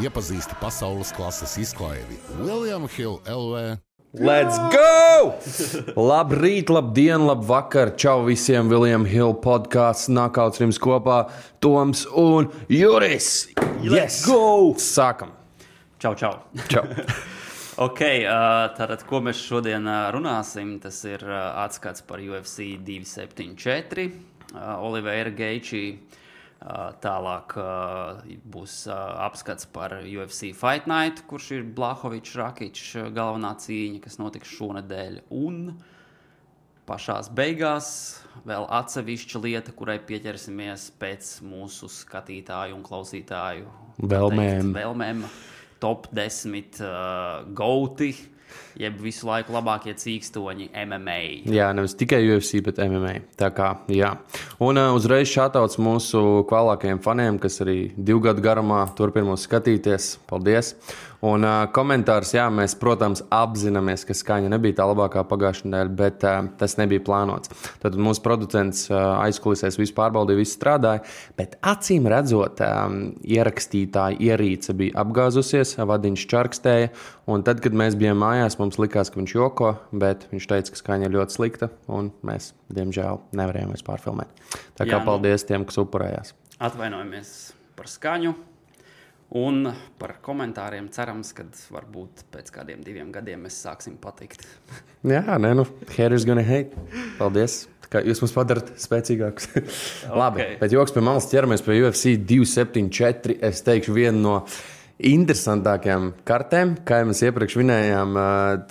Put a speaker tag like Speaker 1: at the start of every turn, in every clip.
Speaker 1: Iepazīsti pasaules klases izklaidi William Hill LV.
Speaker 2: Let's go! Labrīt, labdien, labvakar! Čau visiem! William Hill podkāsts, Nakauts Rims kopā, Toms un Juris!
Speaker 3: Let's go!
Speaker 2: Sākam!
Speaker 3: Čau, čau!
Speaker 2: Čau!
Speaker 3: Ok, uh, tātad, ko mēs šodien uh, runāsim, tas ir uh, atskats par UFC 274, Olivera Geičī. Tālāk būs apskats par UFC Fight Night, kurš ir Blahovičs, Rakičs galvenā cīņa, kas notiks šonadēļ. Un pašā beigās vēl atsevišķa lieta, kurai pieķersimies pēc mūsu skatītāju un klausītāju
Speaker 2: vēlmēm.
Speaker 3: Teikt, vēlmēm top 10 uh, gauti. Jeb visu laiku labākie cīkstoņi MMA.
Speaker 2: Jā, nevis tikai UFC, bet MMA. Tā kā, jā. Un uh, uzreiz šātauts mūsu kvalākajiem faniem, kas arī divu gadu garumā turpina mūs skatīties. Paldies! Un uh, komentārs, jā, mēs, protams, apzināmies, ka skaņa nebija tā labākā pagājušā nedēļa, bet uh, tas nebija plānots. Tad mūsu producents uh, aizkulisēs visu pārbaudīja, viss strādāja, bet acīm redzot, um, ierakstītāja ierīce bija apgāzusies, vadiņš čarkstēja, un tad, kad mēs bijām mājās, mums likās, ka viņš joko, bet viņš teica, ka skaņa ir ļoti slikta, un mēs, diemžēl, nevarējām vairs pārfilmēt. Tā kā jā, nu, paldies tiem, kas upurējās.
Speaker 3: Atvainojamies par skaņu. Un par komentāriem cerams, ka varbūt pēc kādiem diviem gadiem mēs sāksim patikt.
Speaker 2: Jā, nē, nu, haters gonna hate. Paldies! Kā jūs mums padarat spēcīgākus. Labi, okay. bet joks pie malas ķeramies pie UFC 274. Es teikšu, viena no interesantākajām kartēm, kā jau mēs iepriekš minējām.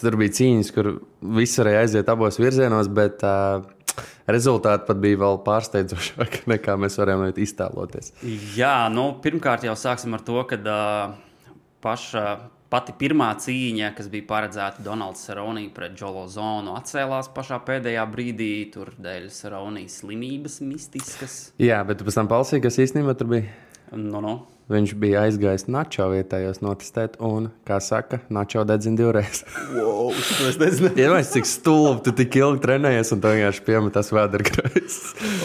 Speaker 2: Tur bija cīņas, kur viss varēja aiziet abos virzienos, bet rezultāti pat bija vēl pārsteidzošāki nekā mēs varējām iztēloties.
Speaker 3: Jā, nu, pirmkārt jau sāksim ar to, ka uh, paša. Pati pirmā cīņa, kas bija paredzēta Donalds Saronī pret Džolo Zonu, atcēlās pašā pēdējā brīdī, tur dēļ Saronijas slimības mistiskas.
Speaker 2: Jā, bet pēc tam palsīja, kas īstenībā tur bija.
Speaker 3: No, no.
Speaker 2: Viņš bija aizgājis Načo vietējos notestēt, un, kā saka, Načo dedzina divreiz.
Speaker 3: wow, es nezinu.
Speaker 2: Iedomājieties, cik stulbi tu tik ilgi trenējies, un tu vienkārši piemetas vēdergrājas.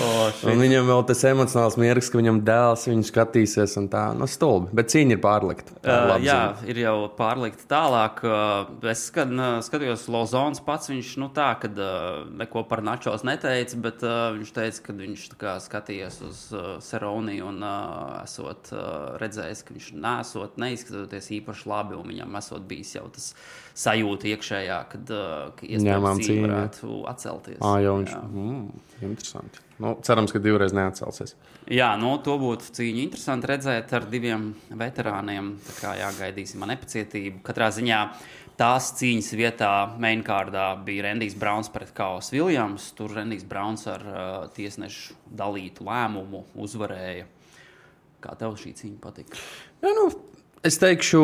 Speaker 3: Oh,
Speaker 2: viņam vēl tas emocionāls miegs, ka viņam dēls viņu skatīsies, un tā, nu, stulbi. Bet cīņa ir pārlikta.
Speaker 3: Uh, jā, zina. ir jau pārlikta tālāk. Uh, es skat, uh, skatījos Lozons pats, viņš, nu, tā, kad uh, neko par Načos neteica, bet uh, viņš teica, ka viņš kā, skatījās uz uh, Seroniju un uh, esot. Uh, redzējis, ka viņš nesot, neizskatoties īpaši labi, un viņam esot bijis jau tas sajūta iekšējā, kad uh, iespējams cīņa varētu atcelties.
Speaker 2: Ah, jau viņš, jā. mm, interesanti. Nu, cerams, ka divreiz neatcelsies.
Speaker 3: Jā, nu, to būtu cīņa interesanti redzēt ar diviem veterāniem. Tā kā jāgaidīsim ar nepacietību. Katrā ziņā tās cīņas vietā mainkārdā bija Rendijs Browns pret Kaus Viljams. Tur Rendijs Browns ar uh, tiesnešu dalītu lēmumu uzvarēja. Kā tev šī cīņa patika?
Speaker 2: Ja, nu, es teikšu,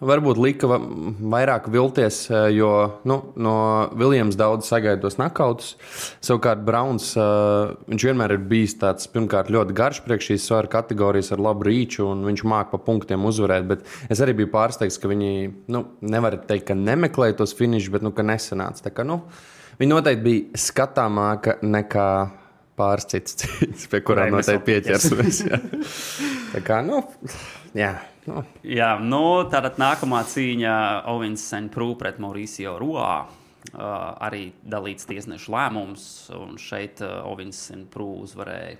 Speaker 2: varbūt lika vairāk vilties, eh, jo nu, no Viljams daudz sagaida tos nakautus. Savukārt Browns viņš vienmēr ir bijis tāds, pirmkārt, ļoti garš priekš šīs svaru kategorijas ar labu rīču, un viņš māca pa punktiem uzvarēt. Bet es arī biju pārsteigts, ka viņi, nu, nevar teikt, ka nemeklēja tos finišus, bet nu, nesanāca. Tā kā, nu, viņi noteikti bija skatāmāka nekā pāris citas cīņas, pie kurām noteikti pieķersimies. Tā kā, nu, jā. Nu.
Speaker 3: Jā, nu, tātad nākamā cīņa Ovins Senprū pret Mauricio Ruā. Uh, arī dalīts tiesnešu lēmums, un šeit uh, Ovins Senprū uzvarēja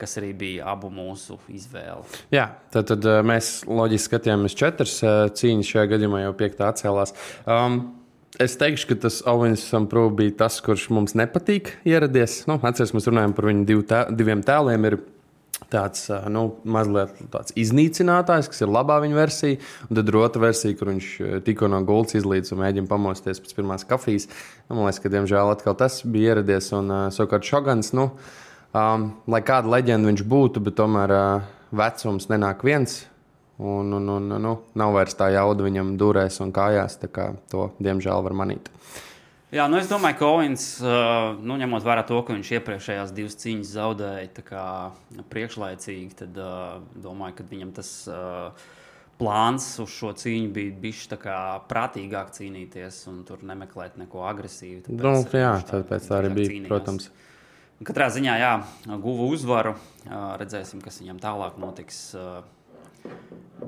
Speaker 3: kas arī bija abu mūsu izvēle.
Speaker 2: Jā, tad, tad mēs loģiski skatījāmies četras cīņas, šajā gadījumā jau piektā atcēlās. Um, Es teikšu, ka tas Owens Samprū bija tas, kurš mums nepatīk ieradies. Nu, Atcerieties, mēs runājam par viņu div tē, diviem tēliem. Ir tāds nu, mazliet tāds iznīcinātājs, kas ir labā viņa versija, un tad ir otra versija, kur viņš tikko no gultas izlīdz un mēģina pamosties pēc pirmās kafijas. Nu, man liekas, ka diemžēl atkal tas bija ieradies. Un savukārt Šogans, nu, um, lai kāda leģenda viņš būtu, bet tomēr uh, vecums nenāk viens. Un, un, un, nu, nav vairs tā jauda viņam durēs un kājās. To, diemžēl, var manīt.
Speaker 3: Jā, nu es domāju, ka Owens, nu, ņemot vērā to, ka viņš iepriekšējās divas cīņas zaudēja kā, priekšlaicīgi, tad domāju, ka viņam tas plāns uz šo cīņu bija bijis prātīgāk cīnīties un tur nemeklēt neko agresīvu.
Speaker 2: Nu, jā, tāpēc tā arī bija, cīnījās. protams.
Speaker 3: Katrā ziņā, jā, guva uzvaru. Redzēsim, kas viņam tālāk notiks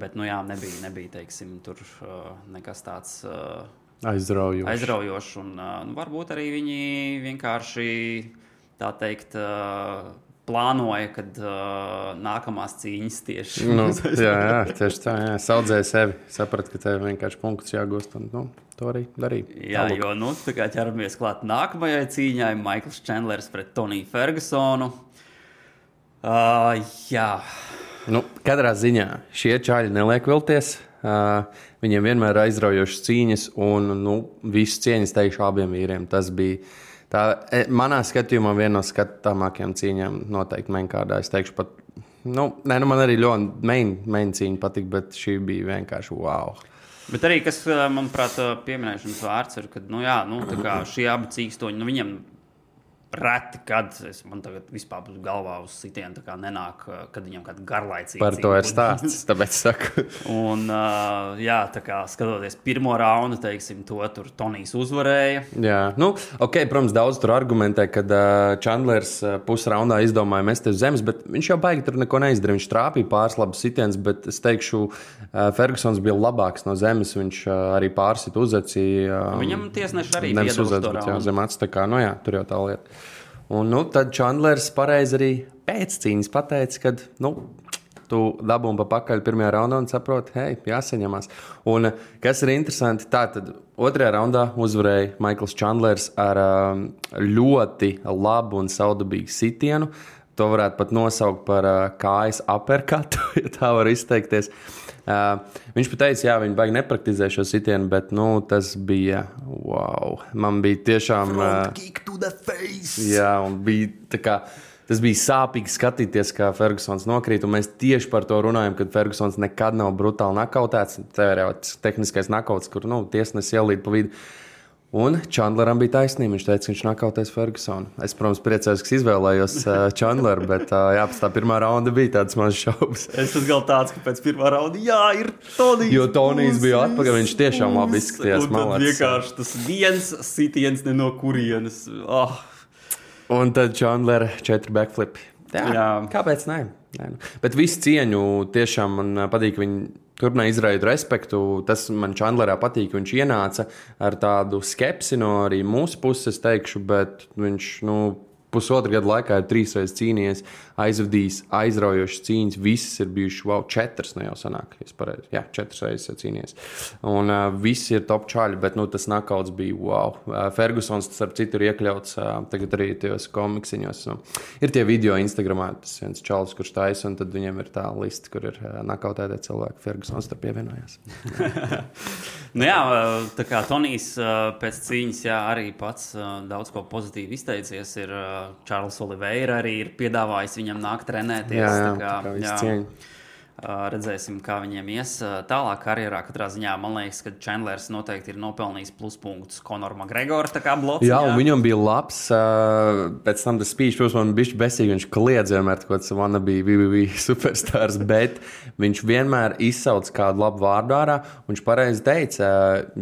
Speaker 3: bet nu, jā, nebija, nebija teiksim, tur uh, nekas tāds. Uh,
Speaker 2: Aizraujoši.
Speaker 3: Aizraujoši. Un, uh, nu, varbūt arī viņi vienkārši tā teikt. Uh, plānoja, kad uh, nākamās cīņas tieši
Speaker 2: nu, jā, jā, tieši tā. Jā. Saudzēja sevi, saprata, ka tev vienkārši punkts jāgūst. Un, nu, to arī darīja.
Speaker 3: Jā, Tālūk. jo nu, tā kā ķeramies klāt nākamajai cīņai, Maikls Čendlers pret Toniju Fergusonu. Uh, jā.
Speaker 2: Nu, katrā ziņā šie čāļi neliek vilties. Uh, viņiem vienmēr ir aizraujošas cīņas, un nu, visas cieņas teikšu abiem vīriem. Tas bija Tā, e, manā skatījumā viena no skatāmākajām cīņām noteikti Menkārdā. Es teikšu, pat, nu, nē, nu man arī ļoti main, main cīņa patika, bet šī bija vienkārši wow.
Speaker 3: Bet arī, kas manuprāt, pieminēšanas vērts ir, ka nu, jā, nu, šie abi cīkstoņi, nu, viņiem Reti, kad es man tagad vispār galvā uz sitienu nenāk, kad viņam kāda garlaicīga.
Speaker 2: Par to ir stāsts, tāpēc saku.
Speaker 3: un, uh, jā, tā kā skatoties pirmo raundu, teiksim, to tur Tonijs uzvarēja.
Speaker 2: Jā, nu, ok, protams, daudz tur argumentē, ka uh, Chandlers uh, pusraundā izdomāja mest uz zemes, bet viņš jau baigi tur neko neizdarīja. Viņš trāpīja pāris labus sitienus, bet es teikšu, uh, Fergusons bija labāks no zemes. Viņš uh, arī pārsit uzecīja.
Speaker 3: Uh, Viņam tiesneši arī bija
Speaker 2: jā, zem acis, tā kā, nu jā, tur jau tā lieta. Un nu, tad Čandlers pareizi arī pēc cīņas pateica, ka nu, tu dabūji pa pakaļ pirmajā raundā un saproti, hei, jāsaņemās. Un kas ir interesanti, tad otrajā raundā uzvarēja Maikls Čandlers ar um, ļoti labu un saudabīgu sitienu. To varētu pat nosaukt par uh, kājas aperkatu, ja tā var izteikties. Uh, viņš pat teica, jā, viņi baigi nepraktizē šo sitienu, bet nu, tas bija wow. Man bija tiešām.
Speaker 1: Uh,
Speaker 2: jā, un bija kā. Tas bija sāpīgi skatīties, kā Fergusons nokrīt. Mēs tieši par to runājam, kad Fergusons nekad nav brutāli nakautēts. Tā ir jau tehniskais nakauts, kur nu, tiesnesis ielīd pa vidu. Uh, Un Chandleram bija taisnība. Viņš teica, ka viņš nakautēs Fergusonu. Es, protams, priecājos, ka izvēlējos uh, Chandleru, bet uh, jā, pēc tā pirmā raunda bija tāds mazs šaubas.
Speaker 3: Es esmu tāds, ka pēc pirmā raunda, jā, ir Tonijs.
Speaker 2: Jo Tonijs bija atpakaļ, viņš tiešām labi izskatījās.
Speaker 3: Tad vienkārši tas viens sitiens ne no kurienes. Oh.
Speaker 2: Un tad Chandlera četri backflipi. Jā, jā. Kāpēc ne? Nē, nu. Bet visu cieņu tiešām man patīk. Viņi turpināja izraidīt respektu. Tas man Čandlerā patīk. Viņš ienāca ar tādu skepsi no arī mūsu puses, teikšu, bet viņš. Nu, pusotru gadu laikā ir trīs reizes cīnījies, aizvadījis aizraujošas cīņas. Visas ir bijušas, wow, četras, ne nu jau sanāk, ja pareizi. Jā, četras reizes cīnījies. Un uh, visi ir top čāļi, bet nu, tas nakauts bija wow. Uh, Fergusons, starp citu, ir iekļauts uh, tagad arī tajos komiksiņos. Nu, ir tie video Instagramā, tas viens čalis, kurš taisa, un tad viņiem ir tā lista, kur ir uh, nakautētie cilvēki. Fergusons tur pievienojās.
Speaker 3: nu jā, tā kā Tonijs pēc cīņas jā, arī pats daudz ko pozitīvi izteicies. Ir, uh, Čārlis Oliveira arī ir piedāvājis viņam nākt trenēties.
Speaker 2: Jā, jā, kā, tā kā jā.
Speaker 3: Redzēsim, kā viņiem ies tālāk karjerā. Katrā ziņā man liekas, ka Chandlers noteikti ir nopelnījis pluspunktus Konoram Gregoram.
Speaker 2: Bloks, jā, un viņam bija labs. Pēc tam tas speech, protams, man bija besīgi. Viņš kliedz vienmēr, ka tas man bija VVV superstars, bet viņš vienmēr izsauc kādu labu vārdu ārā. Viņš pareizi teica,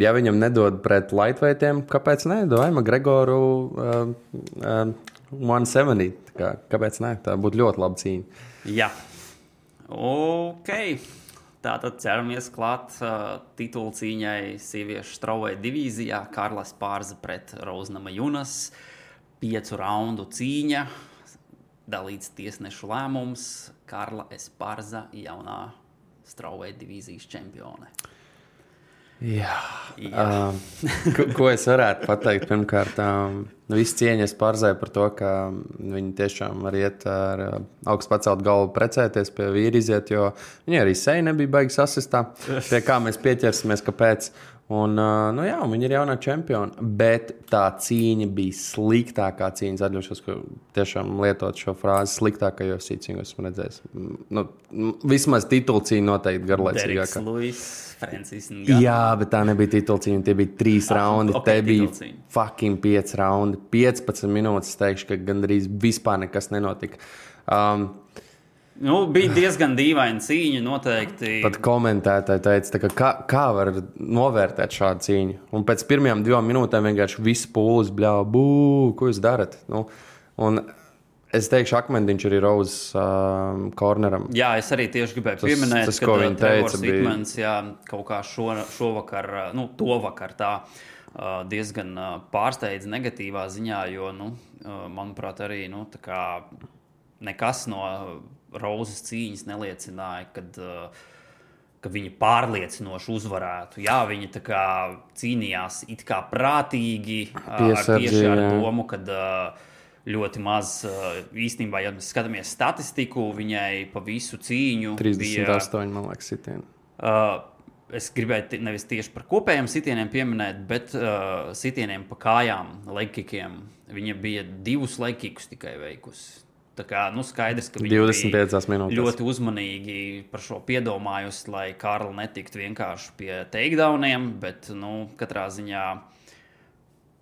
Speaker 2: ja viņam nedod pret lightweightiem, kāpēc ne? Dod Gregoru uh, uh, 170. Kā, kāpēc ne? Tā būtu ļoti laba cīņa.
Speaker 3: Jā. Ok. Tātad ķeramies klāt uh, titulu cīņai sieviešu strauji divīzijā. Karlas Pārza pret Roznama Junas. Piecu raundu cīņa. Dalīts tiesnešu lēmums. Karla Espārza jaunā strauji divīzijas čempione.
Speaker 2: Jā. Jā. Um, ko, ko es varētu pateikt? Pirmkārt, um, Nu, Viss cieņas pārzēja par to, ka viņi tiešām var iet ar uh, augstu pacelt galvu, precēties pie vīra, iziet, jo viņi arī seja nebija baigi sasistā. Pie kā mēs pieķersimies, kāpēc. Un, nu jā, viņi ir jaunā čempiona, bet tā cīņa bija sliktākā cīņa. Atļaušos, ka tiešām lietot šo frāzi sliktākajos cīņos esmu redzējis. Nu, vismaz titulu cīņa noteikti garlaicīgākā. Jā, bet tā nebija titula cīņa. Tie bija trīs ah, raundi. Okay, Te bija fucking pieci raundi. 15 minūtes. Es teikšu, ka gandrīz vispār nekas nenotika. Um,
Speaker 3: Nu, bija diezgan dīvaina cīņa, noteikti.
Speaker 2: Pat komentētāji teica, ka kā, kā var novērtēt šādu cīņu. Un pēc pirmajām divām minūtēm vienkārši viss pūlis bļāva, bū, ko jūs darat. Nu, un Es teikšu, akmentiņš arī Rozes uh, korneram.
Speaker 3: Jā, es arī tieši gribēju tas, pieminēt,
Speaker 2: tas, ko viņa teica,
Speaker 3: bija Itmans, jā, kaut kā šo, šovakar, nu, to vakar tā diezgan pārsteidz negatīvā ziņā, jo, nu, manuprāt, arī nu, nekas no Rozes cīņas neliecināja, kad, ka viņa pārliecinoši uzvarētu. Jā, viņa kā, cīnījās it kā prātīgi, Piesardzi, ar tieši ar domu, ka ļoti maz īstenībā, ja mēs skatāmies statistiku, viņai pa visu cīņu
Speaker 2: 38, bija, man liekas, sitieni.
Speaker 3: Uh, es gribēju nevis tieši par kopējiem sitieniem pieminēt, bet uh, sitieniem pa kājām, lekikiem. Viņa bija divus lekikus tikai veikusi. Tā kā nu, skaidrs, ka viņa
Speaker 2: 25 minūtes.
Speaker 3: ļoti uzmanīgi par šo piedomājusi, lai Kārlis netiktu vienkārši pie takedowniem, bet nu, katrā ziņā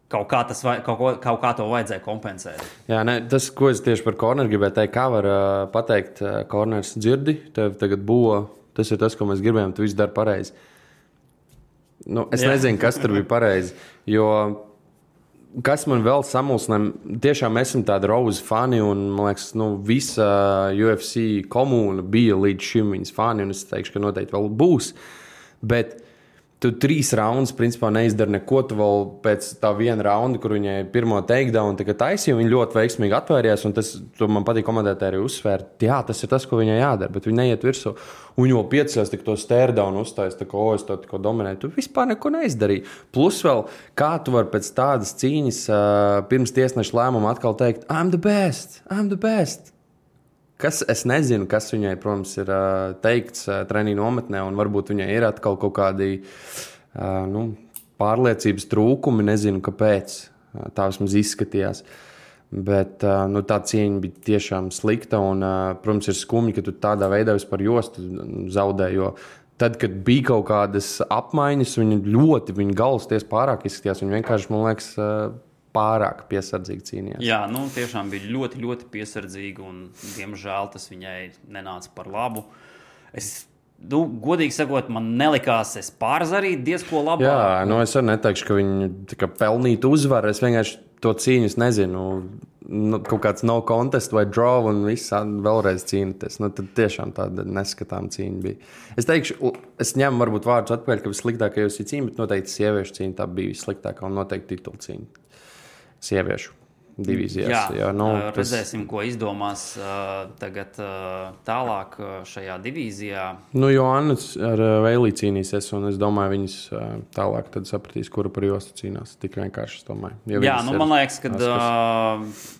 Speaker 3: kaut kā, tas, kaut, ko, kaut kā to vajadzēja kompensēt.
Speaker 2: Jā, ne, tas, ko es tieši par korneru gribēju teikt, kā var uh, pateikt, uh, korners dzirdi, tev tagad būvē Tas ir tas, ko mēs gribējām. Tu viss dari pareizi. Nu, es Jā. nezinu, kas tur bija pareizi. Jo kas man vēl samulsināja, tiešām esmu tādi Roza fani, un man liekas, nu, visa UFC komūna bija līdz šim viņas fani, un es teikšu, ka noteikti vēl būs. Bet tu trīs raundus principā neizdari neko. Tu vēl pēc tā viena raunda, kur viņai pirmo takedown taisīja, viņa ļoti veiksmīgi atvērties. Tas man patīk, komentētāji arī uzsvērt, jā, tas ir tas, ko viņai jādara, bet viņa neiet virsū. Un jau piecās to stērdaunu uzstājas, tā kā, es to tikko dominēju. Tu vispār neko neizdarīji. Plus vēl, kā tu vari pēc tādas cīņas, pirms tiesneša lēmuma atkal teikt, I'm the best, I'm the best. Kas, es nezinu, kas viņai, protams, ir teikts treniņu nometnē, un varbūt viņai ir atkal kaut kādi nu, pārliecības trūkumi. Nezinu, kāpēc tā vismaz izskatījās. Bet nu, tā cīņa bija tiešām slikta. Un, protams, ir skumji, ka tu tādā veidā vispār jostu zaudē. Jo tad, kad bija kaut kādas apmaiņas, viņi ļoti, viņa galvas tiesa pārāk izskatījās. Viņi vienkārši, man liekas, pārāk piesardzīgi cīnījās.
Speaker 3: Jā, nu, tiešām bija ļoti, ļoti piesardzīgi, un diemžēl tas viņai nenāca par labu. Es Nu, godīgi sakot, man nelikās, es pārzarīju diezko labi.
Speaker 2: Jā, nu es arī neteikšu, ka viņi pelnītu uzvaru. Es vienkārši to cīņu nezinu. Nu, kaut kāds no contest vai draw, un viss vēlreiz cīnīties. Nu, tad tiešām tāda neskatām cīņa bija. Es teikšu, es ņemu varbūt vārdus atpakaļ, ka ir cīņa, bet noteikti sieviešu cīņa tā bija vissliktākā un noteikti titula cīņa sieviešu divīzijās.
Speaker 3: Jā, jā, nu, tas... redzēsim, ko izdomās uh, tagad uh, tālāk šajā divīzijā.
Speaker 2: Nu, jo Anna ar Vēlī cīnīsies, un es domāju, viņas uh, tālāk sapratīs, kuru par jostu cīnās. Tik vienkārši es domāju.
Speaker 3: Ja jā, nu, man liekas, ka. Uh,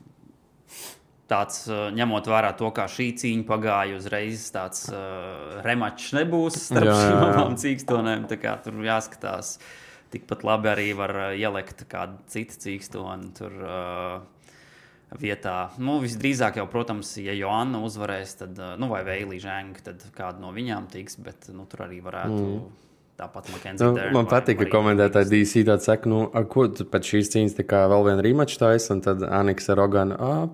Speaker 3: tāds, ņemot vērā to, kā šī cīņa pagāja, uzreiz tāds uh, remačs nebūs starp jā, jā, jā. šīm abām cīkstonēm. Tur jāskatās, uh, tikpat labi arī var uh, ielikt kādu citu cīkstoni tur uh, vietā. Nu, visdrīzāk jau, protams, ja Joanna uzvarēs, tad, uh, nu, vai Veilī Zhang, tad kāda no viņām tiks, bet nu, tur arī varētu. Mm. Tāpat
Speaker 2: nu, man patīk, ka komentētāji DC tādu saka, nu, ar ko pēc šīs cīņas tā kā vēl vienu rīmaču taisa, un tad Aniks ar Roganu. Ah,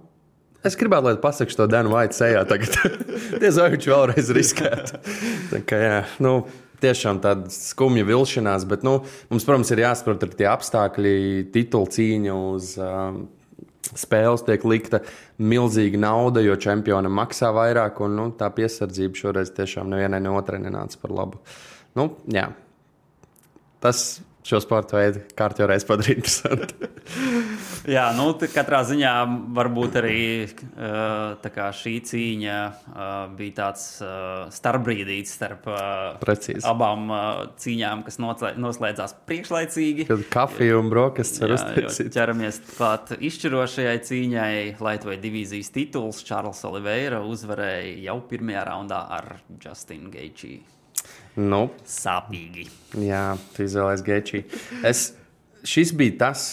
Speaker 2: Es gribētu, lai pasakā to Danu Vaitu sejā. Tagad Diez vai viņš vēlreiz riskētu. Tā kā, jā, nu, tiešām tāda skumja vilšanās, bet nu, mums, protams, ir jāsaprot arī tie apstākļi, titula cīņa uz. Um, Spēles tiek likta milzīga nauda, jo čempionam maksā vairāk, un nu, tā piesardzība šoreiz tiešām nevienai ne otrai nenāca par labu. Nu, jā. Tas šo sporta veidu kārtībā padarīt interesantu.
Speaker 3: Jā, nu, katrā ziņā varbūt arī kā, šī cīņa bija tāds starpbrīdītis starp
Speaker 2: Precīzi.
Speaker 3: abām cīņām, kas noslēdzās priekšlaicīgi.
Speaker 2: Kad kafija un brokastis ir uztaisīti.
Speaker 3: Ķeramies klāt izšķirošajai cīņai. Latvijas divīzijas tituls Čārls Oliveira uzvarēja jau pirmajā raundā ar Justinu Geičiju.
Speaker 2: Nu,
Speaker 3: Sāpīgi.
Speaker 2: Jā, tu izvēlējies Gečī. Es, šis bija tas,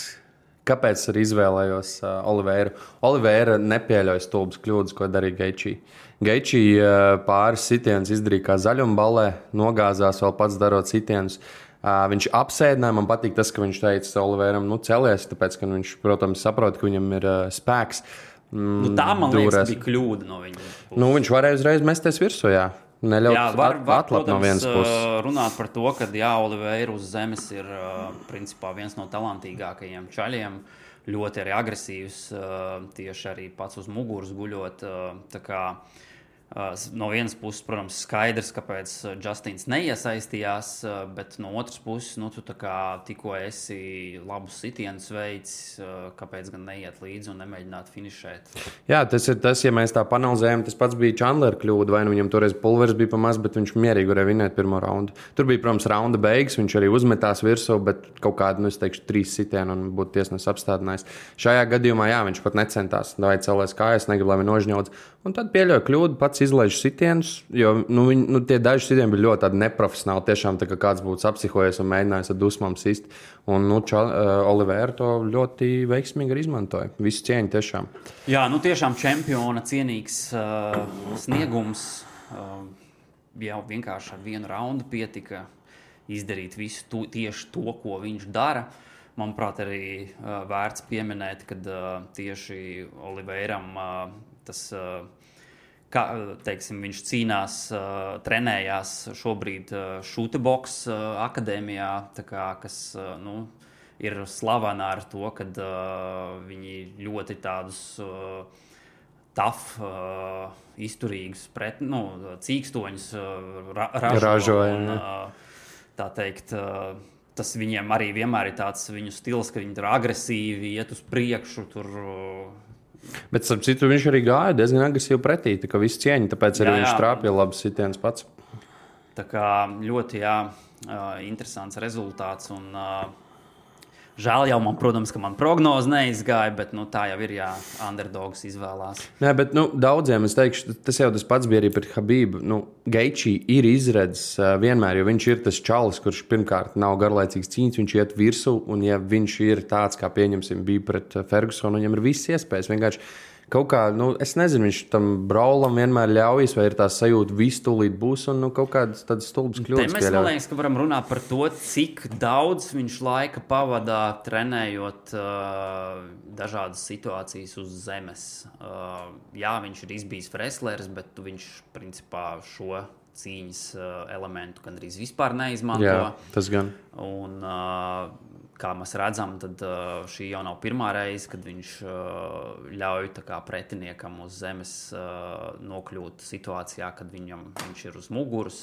Speaker 2: kāpēc es izvēlējos uh, Oliveru. Olivera nepieļauj stulbas kļūdas, ko darīja Gečī. Gečī uh, pāris sitienus izdarīja kā zaļumballē, nogāzās vēl pats darot sitienus. Uh, viņš apsēdināja, man patīk tas, ka viņš teica Oliveram, nu, celies, tāpēc, ka viņš, protams, saprot, ka viņam ir uh, spēks.
Speaker 3: Mm, nu, tā, man liekas, bija kļūda no viņa. Puses.
Speaker 2: Nu, viņš varēja uzreiz mesties virsū, jā. Neļaut jā, var, var, protams, no vienas puses.
Speaker 3: runāt par to, ka Oliveira uz zemes ir principā viens no talantīgākajiem čaļiem. ļoti arī agresīvs, tieši arī pats uz muguras guļot. Tā kā No vienas puses, protams, skaidrs, kāpēc Justins neiesaistījās, bet no otras puses, nu, tu tikko esi labus sitienus veids, kāpēc gan neiet līdzi un nemēģināt finišēt.
Speaker 2: Jā, tas ir tas, ja mēs tā panelzējam, tas pats bija Chandler kļūda, vai nu viņam toreiz pulveris bija pamazs, bet viņš mierīgi varēja vinēt pirmo raundu. Tur bija, protams, raunda beigas, viņš arī uzmetās virsū, bet kaut kādu, nu, es teikšu, trīs sitienu un būtu tiesnesis apstādinājis. Šajā gadījumā, jā, viņš pat necentās, vai celēs kājas, negribu, lai viņš nožņauts. Un tad pieļauju kļūdu, pats izlaiž sitienus, jo nu, viņi, nu, tie daži sitieni bija ļoti neprofesionāli. Tiešām kā kāds būtu apsihojies un mēģinājis ar dusmām sist. Un nu, Ča, uh, Olivera to ļoti veiksmīgi izmantoja. Visu cieņu tiešām.
Speaker 3: Jā, nu tiešām čempiona cienīgs uh, sniegums. Uh, jau vienkārši ar vienu raundu pietika izdarīt visu to, tieši to, ko viņš dara. Manuprāt, arī uh, vērts pieminēt, ka uh, tieši Oliveram uh, tas, kā teiksim, viņš cīnās, trenējās šobrīd Šūteboks akadēmijā, kā, kas nu, ir slavena ar to, ka viņi ļoti tādus taf, uh, izturīgus, pret, nu, cīkstoņus uh, ra ražo.
Speaker 2: Ražoja, un,
Speaker 3: uh, tā teikt, uh, tas viņiem arī vienmēr ir tāds viņu stils, ka viņi tur agresīvi iet uz priekšu, tur uh,
Speaker 2: Bet, starp citu, viņš arī gāja diezgan agresīvi pretī. Tā kā viss cieņa, tāpēc arī jā, jā. viņš trāpīja labs sitiens pats.
Speaker 3: Tā kā ļoti jā, interesants rezultāts. Un, uh, Žēl jau man, protams, ka man prognoze neizgāja, bet nu, tā jau ir, ja underdogs izvēlās.
Speaker 2: Nē, bet nu, daudziem es teikšu, tas jau tas pats bija arī par Habību. Nu, Geičī ir izredzes vienmēr, jo viņš ir tas čalis, kurš pirmkārt nav garlaicīgs cīņas, viņš iet virsū, un ja viņš ir tāds, kā pieņemsim, bija pret Fergusonu, viņam ir visas iespējas vienkārši kaut kā, nu, es nezinu, viņš tam braulam vienmēr ļaujas, vai ir tā sajūta, ka viss tūlīt būs, un nu, kaut kādas tādas stulbas kļūdas.
Speaker 3: Mēs man liekas, ka varam runāt par to, cik daudz viņš laika pavadā trenējot uh, dažādas situācijas uz zemes. Uh, jā, viņš ir izbijis wrestlers, bet viņš principā šo cīņas uh, elementu gandrīz vispār neizmanto.
Speaker 2: Jā, tas gan.
Speaker 3: Un, uh, kā mēs redzam, tad uh, šī jau nav pirmā reize, kad viņš uh, ļauj pretiniekam uz zemes uh, nokļūt situācijā, kad viņam, viņš ir uz muguras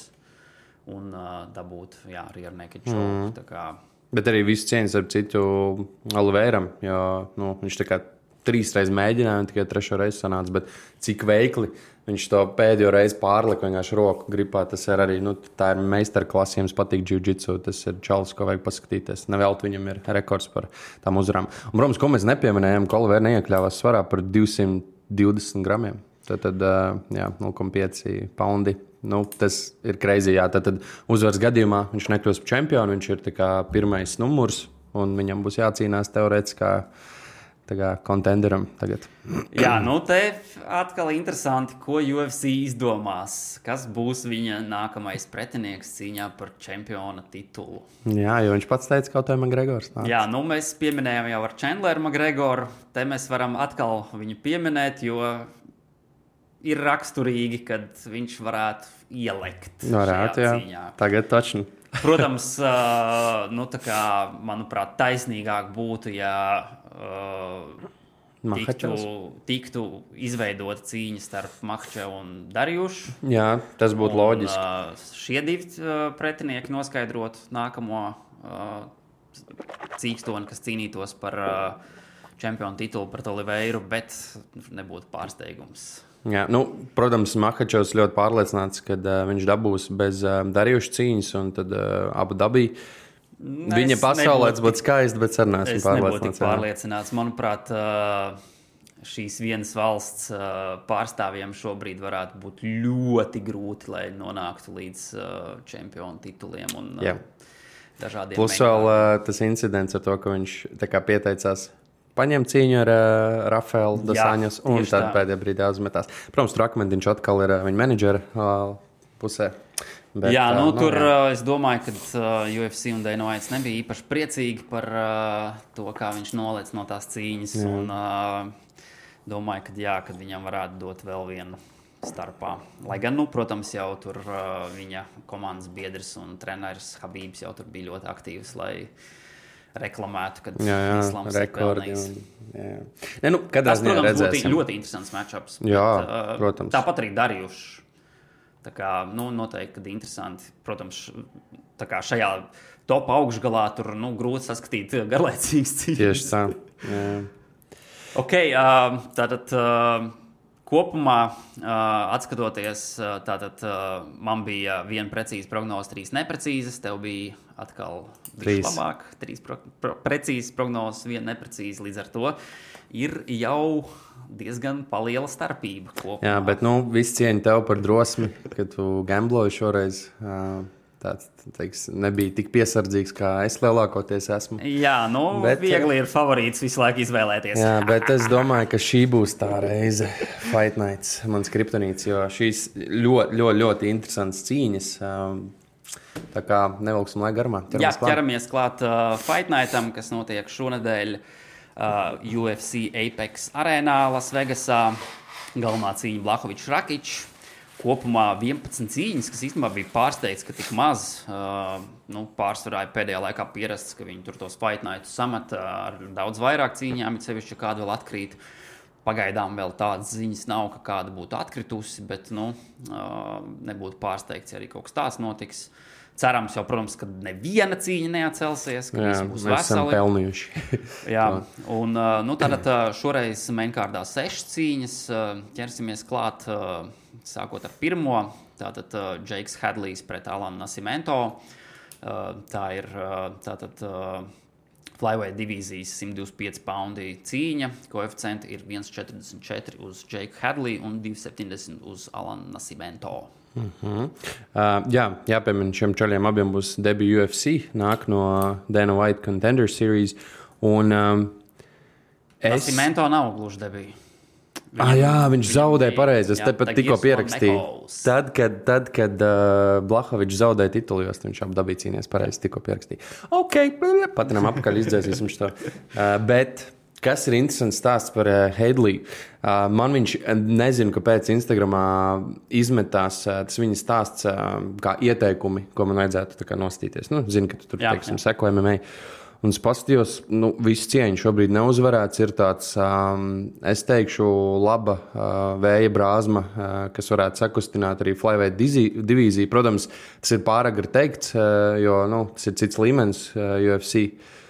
Speaker 3: un dabūt jā, arī ar nekādu šoku. Mm.
Speaker 2: Bet arī viss cieņas ar citu Oliveram, jo nu, viņš tā kā trīs reizes mēģināja, un tikai trešo reizi sanāca. Bet cik veikli viņš to pēdējo reizi pārlika vienkārši roku gripā, tas ir arī nu, tā ir meistarklase. Jums patīk jiu-jitsu, tas ir čalis, ko vajag paskatīties. Nevelti viņam ir rekords par tām uzvarām. Un, protams, ko mēs nepieminējām, Oliver neiekļāvās svarā par 220 gramiem. Tad, tad jā, 0,5 poundi. Nu, tas ir kreizī. Tad, tad uzvaras gadījumā viņš nekļūs par čempionu. Viņš ir pirmais numurs un viņam būs jācīnās teorētiski kontenderam tagad.
Speaker 3: Jā, nu te atkal interesanti, ko UFC izdomās. Kas būs viņa nākamais pretinieks cīņā par čempiona titulu?
Speaker 2: Jā, jo viņš pats teica, ka kaut kā Gregors.
Speaker 3: Nāc. Jā, nu mēs pieminējām jau ar Chandleru Magregoru. Te mēs varam atkal viņu pieminēt, jo ir raksturīgi, ka viņš varētu ielikt.
Speaker 2: Varētu, jā. Cīņā. Tagad taču.
Speaker 3: Protams, uh, nu, kā, manuprāt, taisnīgāk būtu, ja uh, tiktu, tiktu izveidota cīņa starp Makčevu un Darījušu.
Speaker 2: Jā, tas būtu un, loģiski. Uh,
Speaker 3: šie divi uh, pretinieki noskaidrot nākamo uh, cīkstoni, kas cīnītos par uh, čempionu titulu pret Oliveiru, bet nebūtu pārsteigums.
Speaker 2: Jā, nu, protams, Makačovs ļoti pārliecināts, ka uh, viņš dabūs bez uh, darījuša cīņas, un tad uh, abu dabīja. Nu, Viņa pasaulē tas būtu skaisti, bet arī nesmu
Speaker 3: pārliecināts. pārliecināts. Manuprāt, šīs vienas valsts pārstāvjiem šobrīd varētu būt ļoti grūti, lai nonāktu līdz čempionu tituliem. Un, Jā.
Speaker 2: Plus vēl tas incidents ar to, ka viņš pieteicās paņem cīņu ar uh, Rafaelu Dasāņas un tad tā. pēdējā brīdī uzmetās. Protams, tur akmentiņš atkal ir uh, viņa menedžera uh, pusē.
Speaker 3: Bet, jā, nu, uh, tur jā. Es domāju, ka uh, UFC un Dainovits nebija īpaši priecīgi par uh, to, kā viņš nolaic no tās cīņas. Jā. Un, uh, domāju, ka, jā, kad viņam varētu dot vēl vienu starpā. Lai gan, nu, protams, jau tur uh, viņa komandas biedrs un treneris Habības jau tur bija ļoti aktīvs, lai reklamētu, kad
Speaker 2: Jā, jā
Speaker 3: Islams ir
Speaker 2: rekordi.
Speaker 3: pelnījis.
Speaker 2: Jā. Ne, nu, kādā
Speaker 3: Tas,
Speaker 2: ziņā
Speaker 3: protams, būtu
Speaker 2: redzēsim.
Speaker 3: ļoti interesants matčups.
Speaker 2: Jā,
Speaker 3: bet, uh,
Speaker 2: protams.
Speaker 3: Tāpat arī darījuši. Tā kā, nu, noteikti, interesanti. Protams, šajā top augšgalā tur nu, grūti saskatīt garlaicīgas cīņas.
Speaker 2: Tieši tā. Jā.
Speaker 3: Ok, uh, tātad kopumā atskatoties, tātad man bija viena precīza prognoze, trīs neprecīzas. Tev bija atkal
Speaker 2: Trīs.
Speaker 3: trīs labāk, trīs pro, pro, precīzas prognozes, viena neprecīza. Līdz ar to ir jau diezgan liela starpība. Kopumā.
Speaker 2: jā, bet nu, viss cieņa tev par drosmi, ka tu gambloji šoreiz. Tāds teiks, nebija tik piesardzīgs, kā es lielākoties esmu.
Speaker 3: Jā, nu,
Speaker 2: Bet,
Speaker 3: viegli ir favorīts visu laiku izvēlēties.
Speaker 2: Jā, bet es domāju, ka šī būs tā reize, Fight Nights, mans kriptonīts, jo šīs ļoti, ļoti, ļoti interesantas cīņas. Tā kā nevilksim lai garumā.
Speaker 3: Jā,
Speaker 2: ķeramies klāt.
Speaker 3: ķeramies klāt uh, Fight Nightam, kas notiek šonadēļ uh, UFC Apex arēnā Lasvegasā. Galvenā cīņa Blahovičs Rakičs. Kopumā 11 cīņas, kas īstenībā bija pārsteigts, ka tik maz. Uh, nu, pārsvarā ir pēdējā laikā pierasts, ka viņi tur tos Fight Nights sameta ar daudz vairāk cīņām, it sevišķi, ja kāda vēl atkrīt. Pagaidām vēl tādas ziņas nav, ka kāda būtu atkritusi, bet nu, uh, nebūtu pārsteigts, ja arī kaut kas tāds notiks. Cerams, jau, protams, ka neviena cīņa neatcelsies, ka
Speaker 2: Jā,
Speaker 3: visi būs veseli.
Speaker 2: pelnījuši.
Speaker 3: Jā, un uh, nu, tātad uh, šoreiz mainkārdā sešas cīņas. uh, Ķersimies klāt, sākot ar pirmo. Tātad Džeiks Hadlijs pret Alanu Nasimento. Tā ir tātad. Flyweight divīzijas 125 poundi cīņa. Koeficienti ir 1,44 uz Džeku Hadliju un 2,70 uz Alanu Nasimento.
Speaker 2: Uh, jā, jāpiemina, šiem čaļiem abiem būs debija UFC, nāk no Dana White Contender Series. Un, um,
Speaker 3: Es...
Speaker 2: es,
Speaker 3: Nasimento nav gluži debija.
Speaker 2: ah, jā, viņš zaudēja pareizi. Es tepat tikko pierakstīju. Tad, kad, tad, kad uh, Blahovičs zaudēja titulu, jo viņš ap dabīja cīnīties pareizi, tikko pierakstīju. Ok, patinām apakaļ izdzēsīsim šo. Uh, bet kas ir interesants stāsts par uh, Heidliju? Uh, man viņš uh, nezinu, kāpēc Instagramā izmetās uh, tas viņa stāsts uh, kā ieteikumi, ko man vajadzētu nostīties. Nu, zinu, ka tu tur,
Speaker 3: Jā,
Speaker 2: teiksim,
Speaker 3: jā.
Speaker 2: seko MMA. Un es paskatījos, nu, viss cieņš šobrīd nav uzvarēts. Ir tāds, um, es teikšu, laba uh, vēja brāzma, uh, kas varētu sakustināt arī dizi- divīziju. Protams, tas ir pāragri teikts, uh, jo nu, tas ir cits līmenis uh, UFC.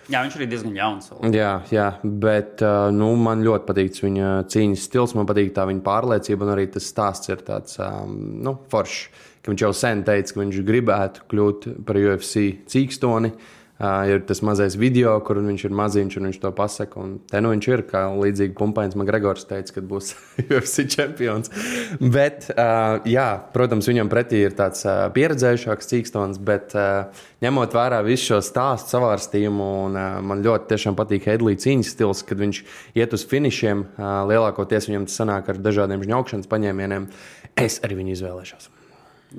Speaker 3: Jā, viņš arī diezgan jauns. vēl.
Speaker 2: Jā, jā, bet uh, nu, man ļoti patīk viņa cīņas stils, man patīk tā viņa pārliecība, un arī tas stāsts ir tāds um, nu, foršs. Viņš jau sen teica, ka viņš gribētu kļūt par UFC cīkstoni. Uh, ir tas mazais video, kur viņš ir maziņš un viņš to pasaka. Un te nu viņš ir, kā līdzīgi Pumpains Makgregors teica, kad būs UFC čempions. Bet, uh, jā, protams, viņam pretī ir tāds uh, pieredzējušāks cīkstons, bet uh, ņemot vērā visu šo stāstu savārstījumu, un uh, man ļoti tiešām patīk Hedlija cīņas stils, kad viņš iet uz finišiem, uh, lielākoties viņam tas sanāk ar dažādiem žņaukšanas paņēmieniem. Es arī viņu izvēlēšos.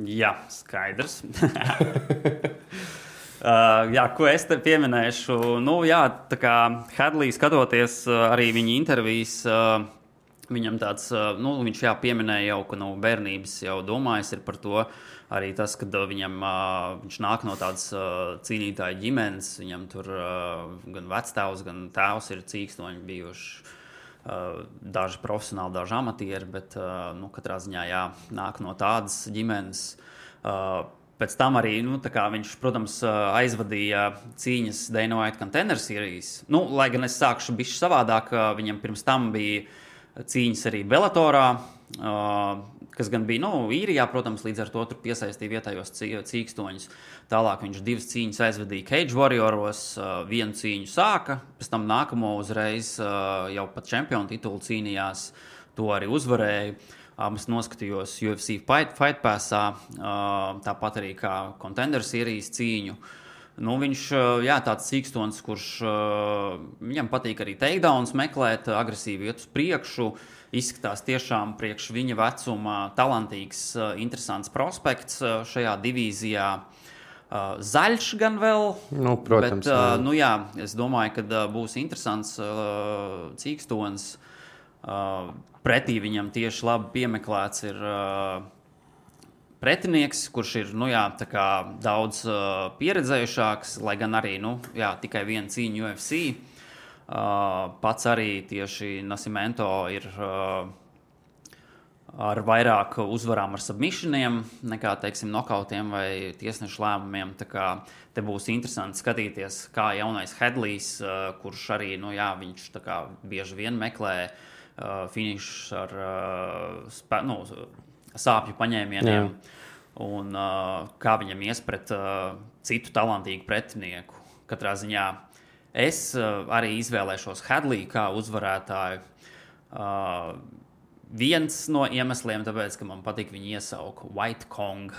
Speaker 3: Jā, skaidrs. Uh, jā, ko es te pieminēšu? Nu, jā, tā kā Hadlīs skatoties uh, arī viņa intervijas, uh, viņam tāds, uh, nu, viņš jā, pieminēja jau, ka no bērnības jau domājis par to. Arī tas, ka uh, viņam, uh, viņš nāk no tādas cīnītāja ģimenes, viņam tur gan vectēvs, gan tēvs ir cīkstoņi bijuši. Daži profesionāli, daži amatieri, bet nu, katrā ziņā jā, nāk no tādas ģimenes. Uh, Pēc tam arī nu, viņš, protams, aizvadīja cīņas Dana White Contender Series. Nu, lai gan es sākšu bišķi savādāk, viņam pirms tam bija cīņas arī Bellatorā, kas gan bija nu, īrijā, protams, līdz ar to piesaistīja vietējos cī- cīkstoņus. Tālāk viņš divas cīņas aizvadīja Cage Warrioros, vienu cīņu sāka, pēc tam nākamo uzreiz jau pat čempionu titulu cīnījās, to arī uzvarēja. Abas noskatījos UFC Fight, fight Passā, tāpat arī kā Contender Series cīņu. Nu, viņš ir tāds cīkstons, kurš viņam patīk arī takedowns meklēt, agresīvi iet uz priekšu. Izskatās tiešām priekš viņa vecuma talantīgs, interesants prospekts šajā divīzijā. Zaļš gan vēl.
Speaker 2: Nu, protams,
Speaker 3: bet, nu, jā, es domāju, ka būs interesants cīkstons. Uh, pretī viņam tieši labi piemeklēts ir uh, pretinieks, kurš ir nu, jā, daudz uh, pieredzējušāks, lai gan arī nu, jā, tikai viena cīņa UFC. Uh, pats arī tieši Nasimento ir uh, ar vairāk uzvarām ar submissioniem nekā, teiksim, nokautiem vai tiesnešu lēmumiem. Tā kā te būs interesanti skatīties, kā jaunais Hedlijs, uh, kurš arī, nu jā, viņš kā, bieži vien meklē uh, finišus ar uh, spē, nu, sāpju paņēmieniem. Jā. Un, uh, kā viņam ies pret uh, citu talantīgu pretinieku. Katrā ziņā es uh, arī izvēlēšos Hedliju kā uzvarētāju. Uh, viens no iemesliem, tāpēc, ka man patīk viņa iesauka White Kong.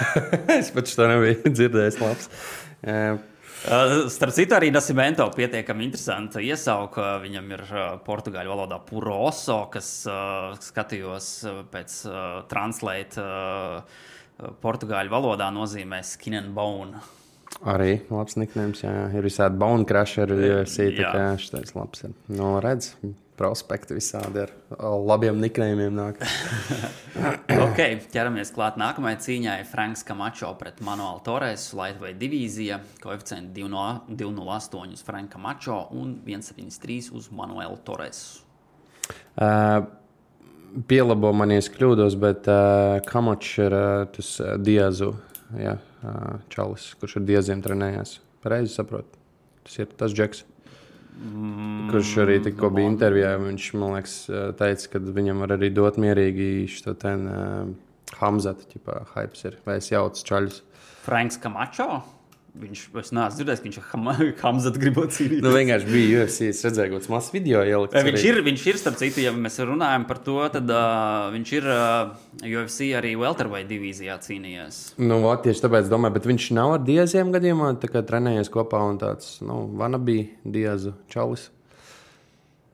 Speaker 2: es pat to nebiju dzirdējis. Labs.
Speaker 3: Uh, Uh, starp citu, arī Nasimento pietiekami interesanti iesauka. Viņam ir uh, portugāļu valodā puroso, kas uh, skatījos pēc translate portugāļu valodā nozīmē skin and bone.
Speaker 2: Arī labs niknējums, jā, ir visādi bone crasheri, jo es īstenībā tā kā šitais labs. Ir. No nu, redz, prospekti visādi ar labiem niknējumiem nāk.
Speaker 3: ok, ķeramies klāt nākamajai cīņai. Franks Kamačo pret Manuelu Torresu, Latvijas divīzija, koeficienti 208 uz Franka Kamačo un 173 uz Manuelu Torresu.
Speaker 2: Uh, pielabo man, ja kļūdos, bet uh, Kamačs ir uh, tas uh, Diazu ja, uh, čalis, kurš ar Dieziem trenējās. Pareizi saprotu. Tas ir tas džeks. Kurš arī tikko bija intervijā, viņš man liekas, teica, ka viņam var arī dot mierīgi šo ten uh, Hamzatu, tipā, hypes ir, vai es jaucu čaļus.
Speaker 3: Franks Kamačo? Viņš, es neesmu dzirdējis, ka viņš ar Hamzatu gribot cīnīties.
Speaker 2: Nu, vienkārši bija UFC, es redzēju, kāds mazs video ielikt.
Speaker 3: Viņš ir, viņš ir, starp citu, ja mēs runājam par to, tad uh, viņš ir uh, UFC arī welterweight divīzijā cīnījies.
Speaker 2: Nu, vat, tieši tāpēc domāju, bet viņš nav ar dieziem gadījumā, tā kā trenējies kopā un tāds, nu, vanabī diezu čalis.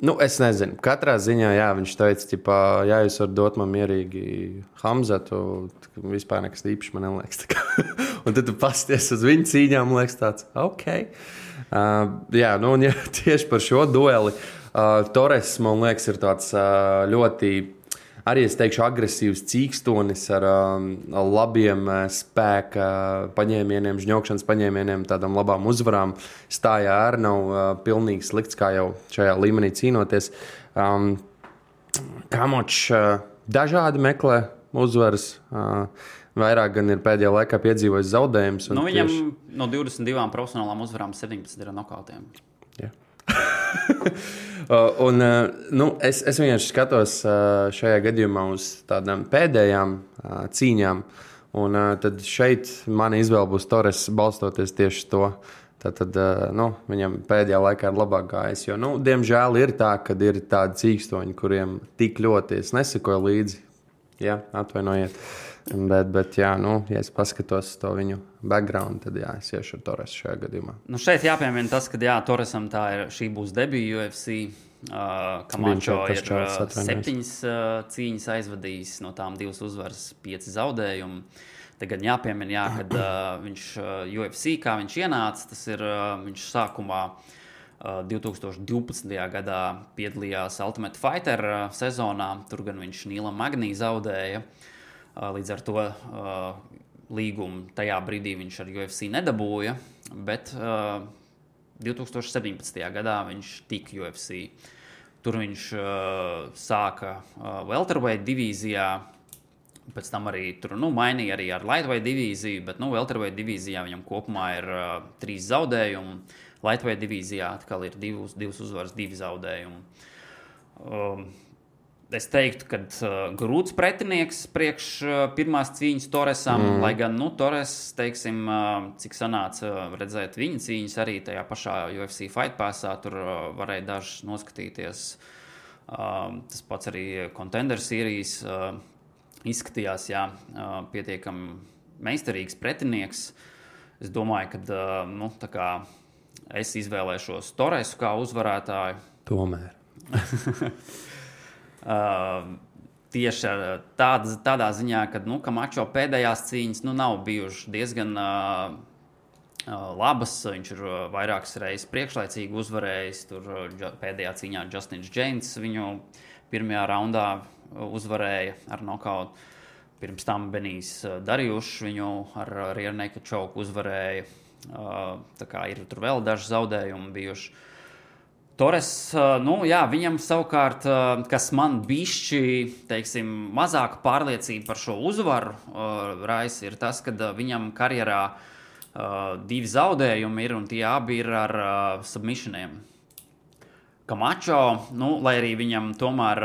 Speaker 2: Nu, es nezinu. Katrā ziņā, jā, viņš teica, ka, ja jūs varat dot man mierīgi Hamzatu, vispār nekas īpašs man neliekas. un tad tu pasties uz viņu cīņām, liekas, tāds - ok. Uh, jā, nu, un ja, tieši par šo dueli uh, Torres, man liekas, ir tāds uh, ļoti arī es teikšu, agresīvs cīkstonis ar um, labiem uh, spēka paņēmieniem, žņaukšanas paņēmieniem, tādām labām uzvarām. Stājā arī nav uh, pilnīgi slikts, kā jau šajā līmenī cīnoties. Um, Kamočs uh, dažādi meklē uzvaras. Uh, Vairāk gan ir pēdējā laikā piedzīvojis zaudējumus.
Speaker 3: Nu, viņam tieši... no 22 profesionālām uzvarām 17 ir nokautiem.
Speaker 2: Yeah. un, nu, es, es vienkārši skatos šajā gadījumā uz tādām pēdējām cīņām. Un tad šeit mana izvēle būs Torres, balstoties tieši to. Tad, nu, viņam pēdējā laikā ir labāk gājis. Jo, nu, diemžēl ir tā, ka ir tādi cīkstoņi, kuriem tik ļoti es nesakoju līdzi. Jā, atvainojiet. Uh, Bet, bet jā, nu, ja es paskatos to viņu background, tad jā, es iešu ar Torresu šajā gadījumā.
Speaker 3: Nu šeit jāpiemina tas, ka jā, Torresam tā ir šī būs debija UFC. Uh, Kamačo ir uh, septiņas uh, cīņas aizvadījis, no tām divas uzvaras, pieci zaudējumi. Tagad jāpiemina, jā, kad uh, viņš uh, UFC, kā viņš ienāca, tas ir uh, viņš sākumā. Uh, 2012. gadā piedalījās Ultimate Fighter uh, sezonā. Tur gan viņš Nīlam Magnī zaudēja. Uh, Līdz ar to līgumu tajā brīdī viņš ar UFC nedabūja, bet 2017. gadā viņš tika UFC. Tur viņš sāka Welterweight divīzijā, pēc tam arī tur nu, mainīja arī ar Lightweight divīziju, bet nu, Welterweight divīzijā viņam kopumā ir uh, trīs zaudējumi. Lightweight divīzijā atkal ir divas, divas uzvaras, divi zaudējumi. Um, Es teiktu, ka uh, grūts pretinieks priekš uh, pirmās cīņas Torresam, mm. lai gan nu, Torres, teiksim, uh, cik sanāca uh, redzēt viņa cīņas arī tajā pašā UFC Fight Passā, tur uh, varēja dažs noskatīties. Uh, tas pats arī Contender Series uh, izskatījās, jā, uh, pietiekami meistarīgs pretinieks. Es domāju, ka uh, nu, es izvēlēšos Torresu kā uzvarētāju.
Speaker 2: Tomēr.
Speaker 3: Uh, tieši tāda, tādā ziņā, ka nu, Kamačo pēdējās cīņas nu, nav bijušas diezgan uh, labas. Viņš ir vairākas reizes priekšlaicīgi uzvarējis. Tur pēdējā cīņā Justins Džeins viņu pirmajā raundā uzvarēja ar nokautu. Pirms tam Benijs Darījušs viņu ar Rieneku čauku uzvarēja. Tā kā ir tur vēl daži zaudējumi bijuši. Torres, nu, jā, viņam savukārt, kas man bišķi, teiksim, mazāk pārliecība par šo uzvaru, Rais, ir tas, ka viņam karjerā divi zaudējumi ir un tie abi ir ar submissioniem. Kamačo, nu, lai arī viņam tomēr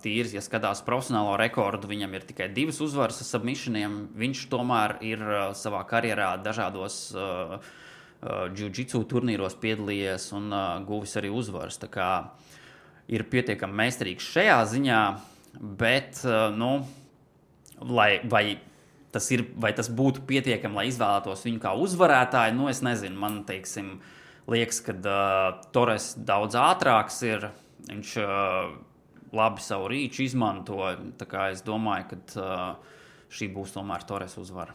Speaker 3: tīri, ja skatās profesionālo rekordu, viņam ir tikai divas uzvaras ar submissioniem. Viņš tomēr ir savā karjerā dažādos uh, jiu-jitsu turnīros piedalījies un uh, guvis arī uzvaras. Tā kā ir pietiekami meistarīgs šajā ziņā, bet, uh, nu, lai, vai tas, ir, vai tas būtu pietiekami, lai izvēlētos viņu kā uzvarētāju, nu, es nezinu, man teiksim. Liekas, ka uh, Torres daudz ātrāks ir. Viņš uh, labi savu rīču izmanto. Es domāju, ka uh, šī būs tomēr Torres uzvara.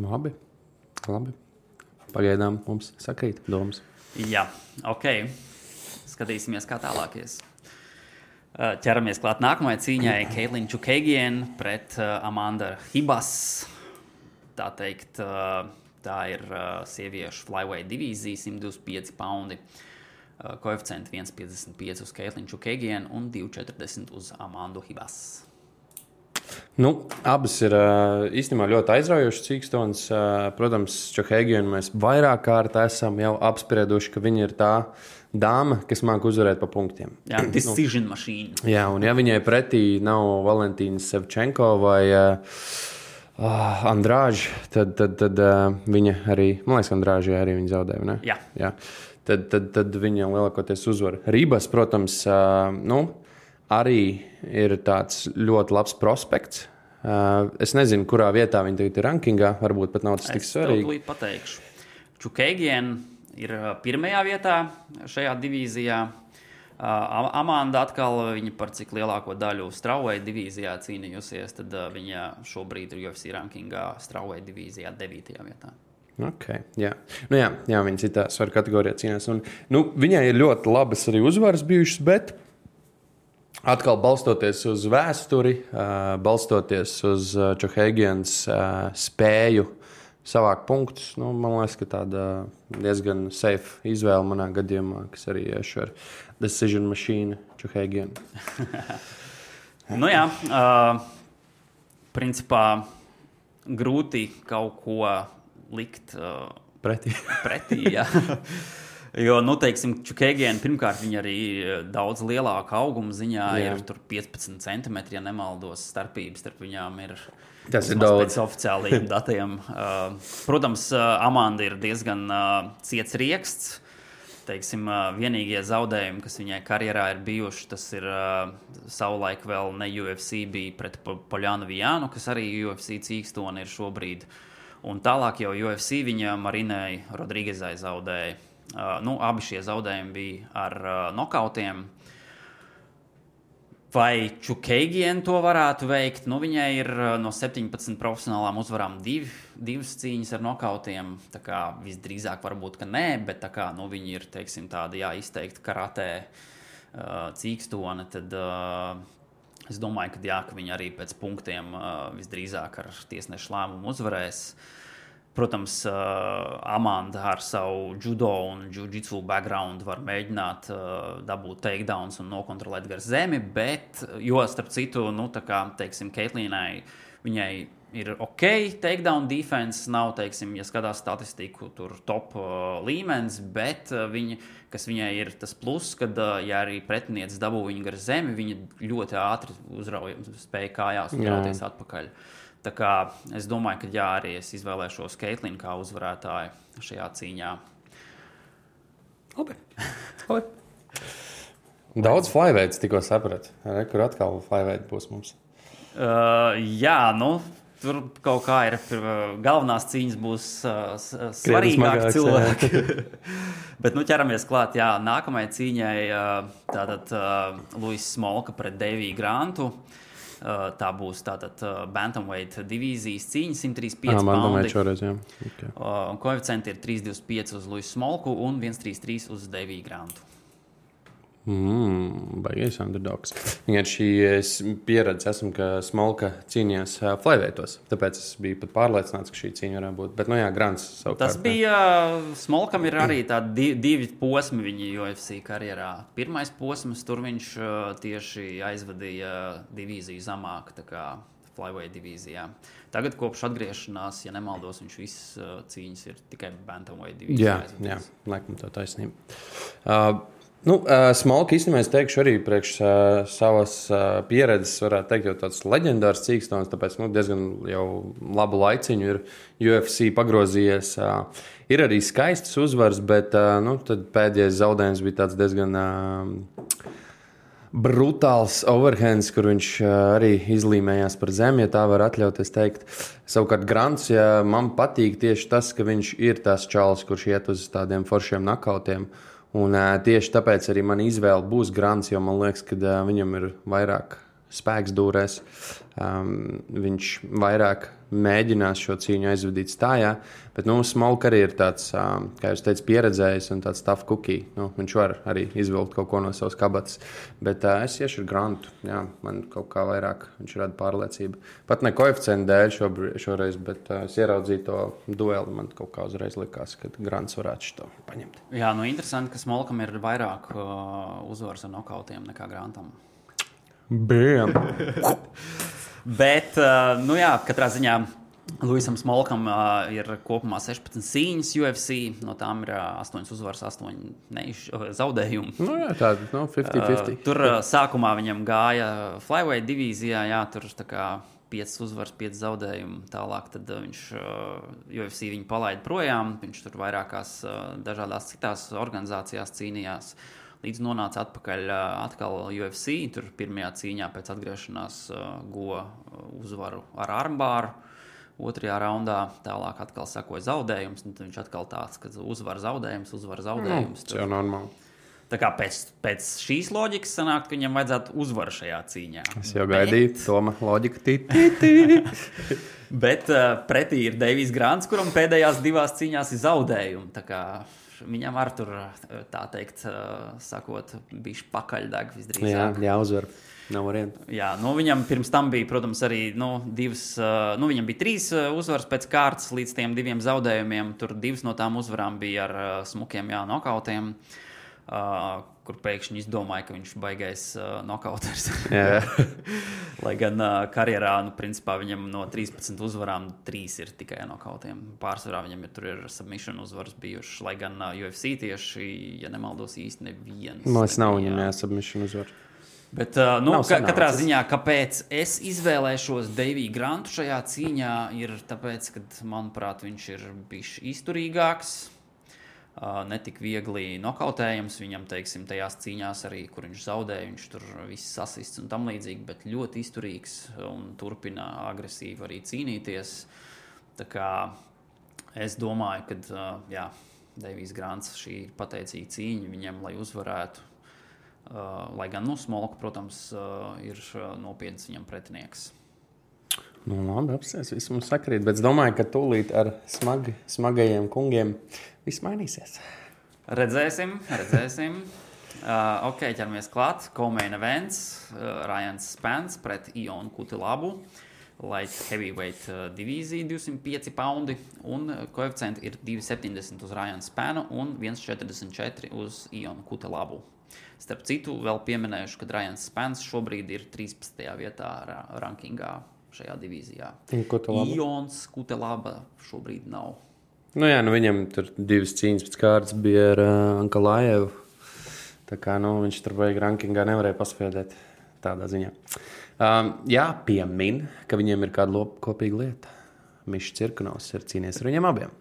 Speaker 2: Labi. labi. Pagaidām mums sakrīt domas.
Speaker 3: Jā, ok. Skatīsimies, kā tālāk ies. Ķeramies klāt nākamajai cīņai. Keitlina Čukēgiena pret Amanda Hibas. Tā teikt, Tā ir sieviešu flyweight divīzija, 125 poundi. Koeficienti 1,55 uz Keitlinu Čukēgienu un 2,40 uz Amandu Hibas.
Speaker 2: Nu, abas ir īstenībā ļoti aizraujošas cīkstonas. Protams, Čukēgienu mēs vairāk kārt esam jau apsprieduši, ka viņa ir tā dāma, kas māca uzvarēt pa punktiem.
Speaker 3: Jā, decision nu, mašīna.
Speaker 2: Jā, un ja viņai pretī nav Valentīna Sevčenko vai uh, Andrāža, tad, tad, tad uh, viņa arī, man liekas, Andrāža arī viņa zaudēja.
Speaker 3: Jā.
Speaker 2: Jā. Tad, tad, tad viņa lielākoties uzvar. Rības, protams, uh, nu, arī ir tāds ļoti labs prospekts. Uh, es nezinu, kurā vietā viņa tagad ir rankingā. Varbūt pat nav tas tik svarīgi.
Speaker 3: Es pateikšu. Čukēgien ir pirmajā vietā šajā divīzijā. Uh, Amanda atkal viņa par cik lielāko daļu Strauja divīzijā cīnījusies, tad uh, viņa šobrīd ir UFC rankingā Strauja divīzijā 9. vietā.
Speaker 2: Okay, jā, nu jā, jā viņa citā svaru kategorijā cīnās. Un, nu, viņai ir ļoti labas arī uzvaras bijušas, bet atkal balstoties uz vēsturi, balstoties uz Čohēgienas spēju savākt punktus. Nu, man liekas, ka tāda diezgan safe izvēle manā gadījumā, kas arī iešu ar decision machine Čuhēgienu.
Speaker 3: nu jā, uh, principā grūti kaut ko likt uh,
Speaker 2: pretī.
Speaker 3: pretī Jo, nu, teiksim, Čukēgiena pirmkārt, viņa arī daudz lielāka auguma ziņā Jā. ir 15 centimetri, ja nemaldos, starpības starp viņām ir.
Speaker 2: Tas ir daudz.
Speaker 3: Pēc oficiālajiem datiem. Uh, protams, uh, Amanda ir diezgan uh, ciets rieksts. Teiksim, uh, vienīgie zaudējumi, kas viņai karjerā ir bijuši, tas ir uh, savulaik vēl ne UFC, bija pret Poļānu Vijānu, kas arī UFC cīkstoni ir šobrīd. Un tālāk jau UFC viņa Marinai Rodrīgezai zaudēja. Uh, nu, abi šie zaudējumi bija ar uh, nokautiem. Vai Čukēgiena to varētu veikt? Nu, viņai ir uh, no 17 profesionālām uzvarām div, divas cīņas ar nokautiem. Tā kā visdrīzāk varbūt, ka nē, bet kā, nu, viņi ir teiksim, tādi jā, izteikti karatē uh, cīkstoni. Tad uh, es domāju, ka, jā, ka viņi arī pēc punktiem uh, visdrīzāk ar tiesnešu lēmumu uzvarēs. Uh, Protams, Amanda ar savu judo un jiu-jitsu background var mēģināt dabūt takedowns un nokontrolēt gar zemi, bet, jo starp citu, nu, tā kā, teiksim, Keitlīnai, viņai ir ok, takedown defense nav, teiksim, ja skatās statistiku, tur top līmenis, bet viņa, kas viņai ir tas pluss, kad, ja arī pretinieks dabū viņu gar zemi, viņa ļoti ātri uzrauja, spēja kājās uzrauties atpakaļ. Uh, Tā kā es domāju, ka jā, arī es izvēlēšos Keitlinu kā uzvarētāju šajā cīņā.
Speaker 2: Labi. Labi. Daudz flyweights tikko sapratu. Kur atkal flyweight būs mums?
Speaker 3: Uh, jā, nu, tur kaut kā ir. Galvenās cīņas būs uh, svarīgākas cilvēki. Bet nu, ķeramies klāt. Jā, nākamajai cīņai uh, tātad uh, Luis Smolka pret Deviju Grantu. Uh, Uh, tā būs tātad Bantamweight divīzijas cīņa, 135 ah,
Speaker 2: poundi. Šoreiz, jā. okay.
Speaker 3: Koeficienti ir 325 uz Luisu Smolku un 133 uz Deviju Grantu.
Speaker 2: Mm, Baigais underdogs. Viņam šī pieredze, esmu, ka Smolka cīnījās flyweightos. Tāpēc es biju pat pārliecināts, ka šī cīņa varētu būt. Bet, nu jā, Grants savukārt.
Speaker 3: Tas bija Smolkam, ir arī tādi di divi posmi viņa UFC karjerā. Pirmais posms, tur viņš tieši aizvadīja divīziju zemāk. Flyweight divīzijā. Tagad, kopš atgriešanās, ja nemaldos, viņš visas cīņas ir tikai Bantamweight divīzijā.
Speaker 2: Jā, jā, laikam tā taisnība. Uh, Nu, uh, Smalka īstenībā es teikšu arī priekš uh, savas uh, pieredzes, varētu teikt, jau tāds leģendārs cīkstons, tāpēc nu, diezgan jau labu laiciņu ir UFC pagrozījies. Uh, ir arī skaistas uzvaras, bet uh, nu, pēdējais zaudējums bija tāds diezgan. Uh, brutāls overhands, kur viņš arī izlīmējās par zemi, ja tā var atļauties teikt. Savukārt, Grants, ja man patīk tieši tas, ka viņš ir tas čalis, kurš iet uz tādiem foršiem nakautiem. Uh, Un, uh, tieši tāpēc arī man izvēle būs Grants, jo man liekas, ka uh, viņam ir vairāk spēks dūrēs. Um, viņš vairāk mēģinās šo cīņu aizvadīt stājā. Bet nu, Smalka arī ir tāds, um, kā jūs teicāt, pieredzējis un tāds tough cookie. Nu, viņš var arī izvilkt kaut ko no savas kabatas. Bet uh, es iešu ar grantu. Jā, man kaut kā vairāk viņš rada pārliecību. Pat ne koeficientu dēļ šobrīd, šoreiz, bet uh, es ieraudzīju to dueli. Man kaut kā uzreiz likās, ka grants varētu šo paņemt.
Speaker 3: Jā, nu interesanti, ka Smalkam ir vairāk uh, uzvaras ar nokautiem nekā grantam.
Speaker 2: Bam!
Speaker 3: Bet, uh, nu jā, katrā ziņā. Luisam Smolkam uh, ir kopumā 16 cīņas UFC, no tām ir uh, 8 uzvaras, 8 neiš, uh, zaudējumi.
Speaker 2: Nu, jā, tāda no 50-50.
Speaker 3: Uh, tur uh, sākumā viņam gāja Flyweight divīzijā, jā, tur tā kā 5 uzvaras, 5 zaudējumi. Tālāk tad, uh, viņš uh, UFC viņu palaida projām, viņš tur vairākās uh, dažādās citās organizācijās cīnījās. Uh, līdz nonāca atpakaļ atkal UFC. Tur pirmajā cīņā pēc atgriešanās guva uzvaru ar armbāru. Otrajā raundā tālāk atkal sekoja zaudējums. Viņš atkal tāds, ka uzvar zaudējums, uzvar zaudējums.
Speaker 2: Nu, tas jau normāli.
Speaker 3: Tā kā pēc, pēc šīs loģikas sanāk, ka viņam vajadzētu uzvaru šajā cīņā.
Speaker 2: Es jau gaidīju, Bet... Toma loģika. Tī,
Speaker 3: tī, tī. Bet uh, pretī ir Deivijs Grants, kuram pēdējās divās cīņās ir zaudējumi. Viņam ar tur, tā teikt, sakot, bija pakaļdeg visdrīzāk.
Speaker 2: Jā, jāuzvar. Nav variantu.
Speaker 3: Jā, nu, viņam pirms tam bija, protams, arī nu, divas, nu, viņam bija trīs uzvaras pēc kārtas līdz tiem diviem zaudējumiem. Tur divas no tām uzvarām bija ar smukiem, jā, nokautiem. Uh, kur pēkšņi izdomāja, ka viņš ir baigais uh, nokauters. Lai gan uh, karjerā, nu, principā viņam no 13 uzvarām 3 ir tikai nokautiem. Pārsvarā viņam ir, ir submission uzvaras bijušas, lai gan uh, UFC tieši, ja nemaldos, īsti nevienas.
Speaker 2: Man liekas, nav viņam jāsubmission uzvaras.
Speaker 3: Bet, uh, nu, ka, katrā ziņā, kāpēc es izvēlēšos Deiviju Grantu šajā cīņā, ir tāpēc, ka, manuprāt, viņš ir bijis izturīgāks netik viegli nokautējams. Viņam, teiksim, tajās cīņās arī, kur viņš zaudēja, viņš tur viss sasists un tam līdzīgi, bet ļoti izturīgs un turpina agresīvi arī cīnīties. Tā kā es domāju, ka jā, Deivijs Grants šī ir pateicīga cīņa viņam, lai uzvarētu. Lai gan nu, Smolka, protams, ir nopietns viņam pretinieks.
Speaker 2: Nu, labi, apsēs, viss mums sakrīt, bet es domāju, ka tūlīt ar smagi, smagajiem kungiem viss mainīsies.
Speaker 3: Redzēsim, redzēsim. Uh, ok, ķeramies klāt. Komēna events, uh, Rajans Spence pret Ionu Kutilabu. Light heavyweight uh, divīzija 205 poundi un koeficienti ir 2,70 uz Rajana Spēnu un 1,44 uz Ionu Kutilabu. Starp citu, vēl pieminējuši, ka Rajans Spēns šobrīd ir 13. vietā rankingā šajā divīzijā. Ions Kutelaba šobrīd nav
Speaker 2: Nu, jā, nu viņam tur divas cīņas pēc kārtas bija ar uh, Ankalājevu. Tā kā nu, viņš tur vajag rankingā nevarēja paspēdēt tādā ziņā. Um, jā, piemin, ka viņiem ir kāda kopīga lieta. Mišs Cirkunovs ir cīnījies ar viņiem abiem.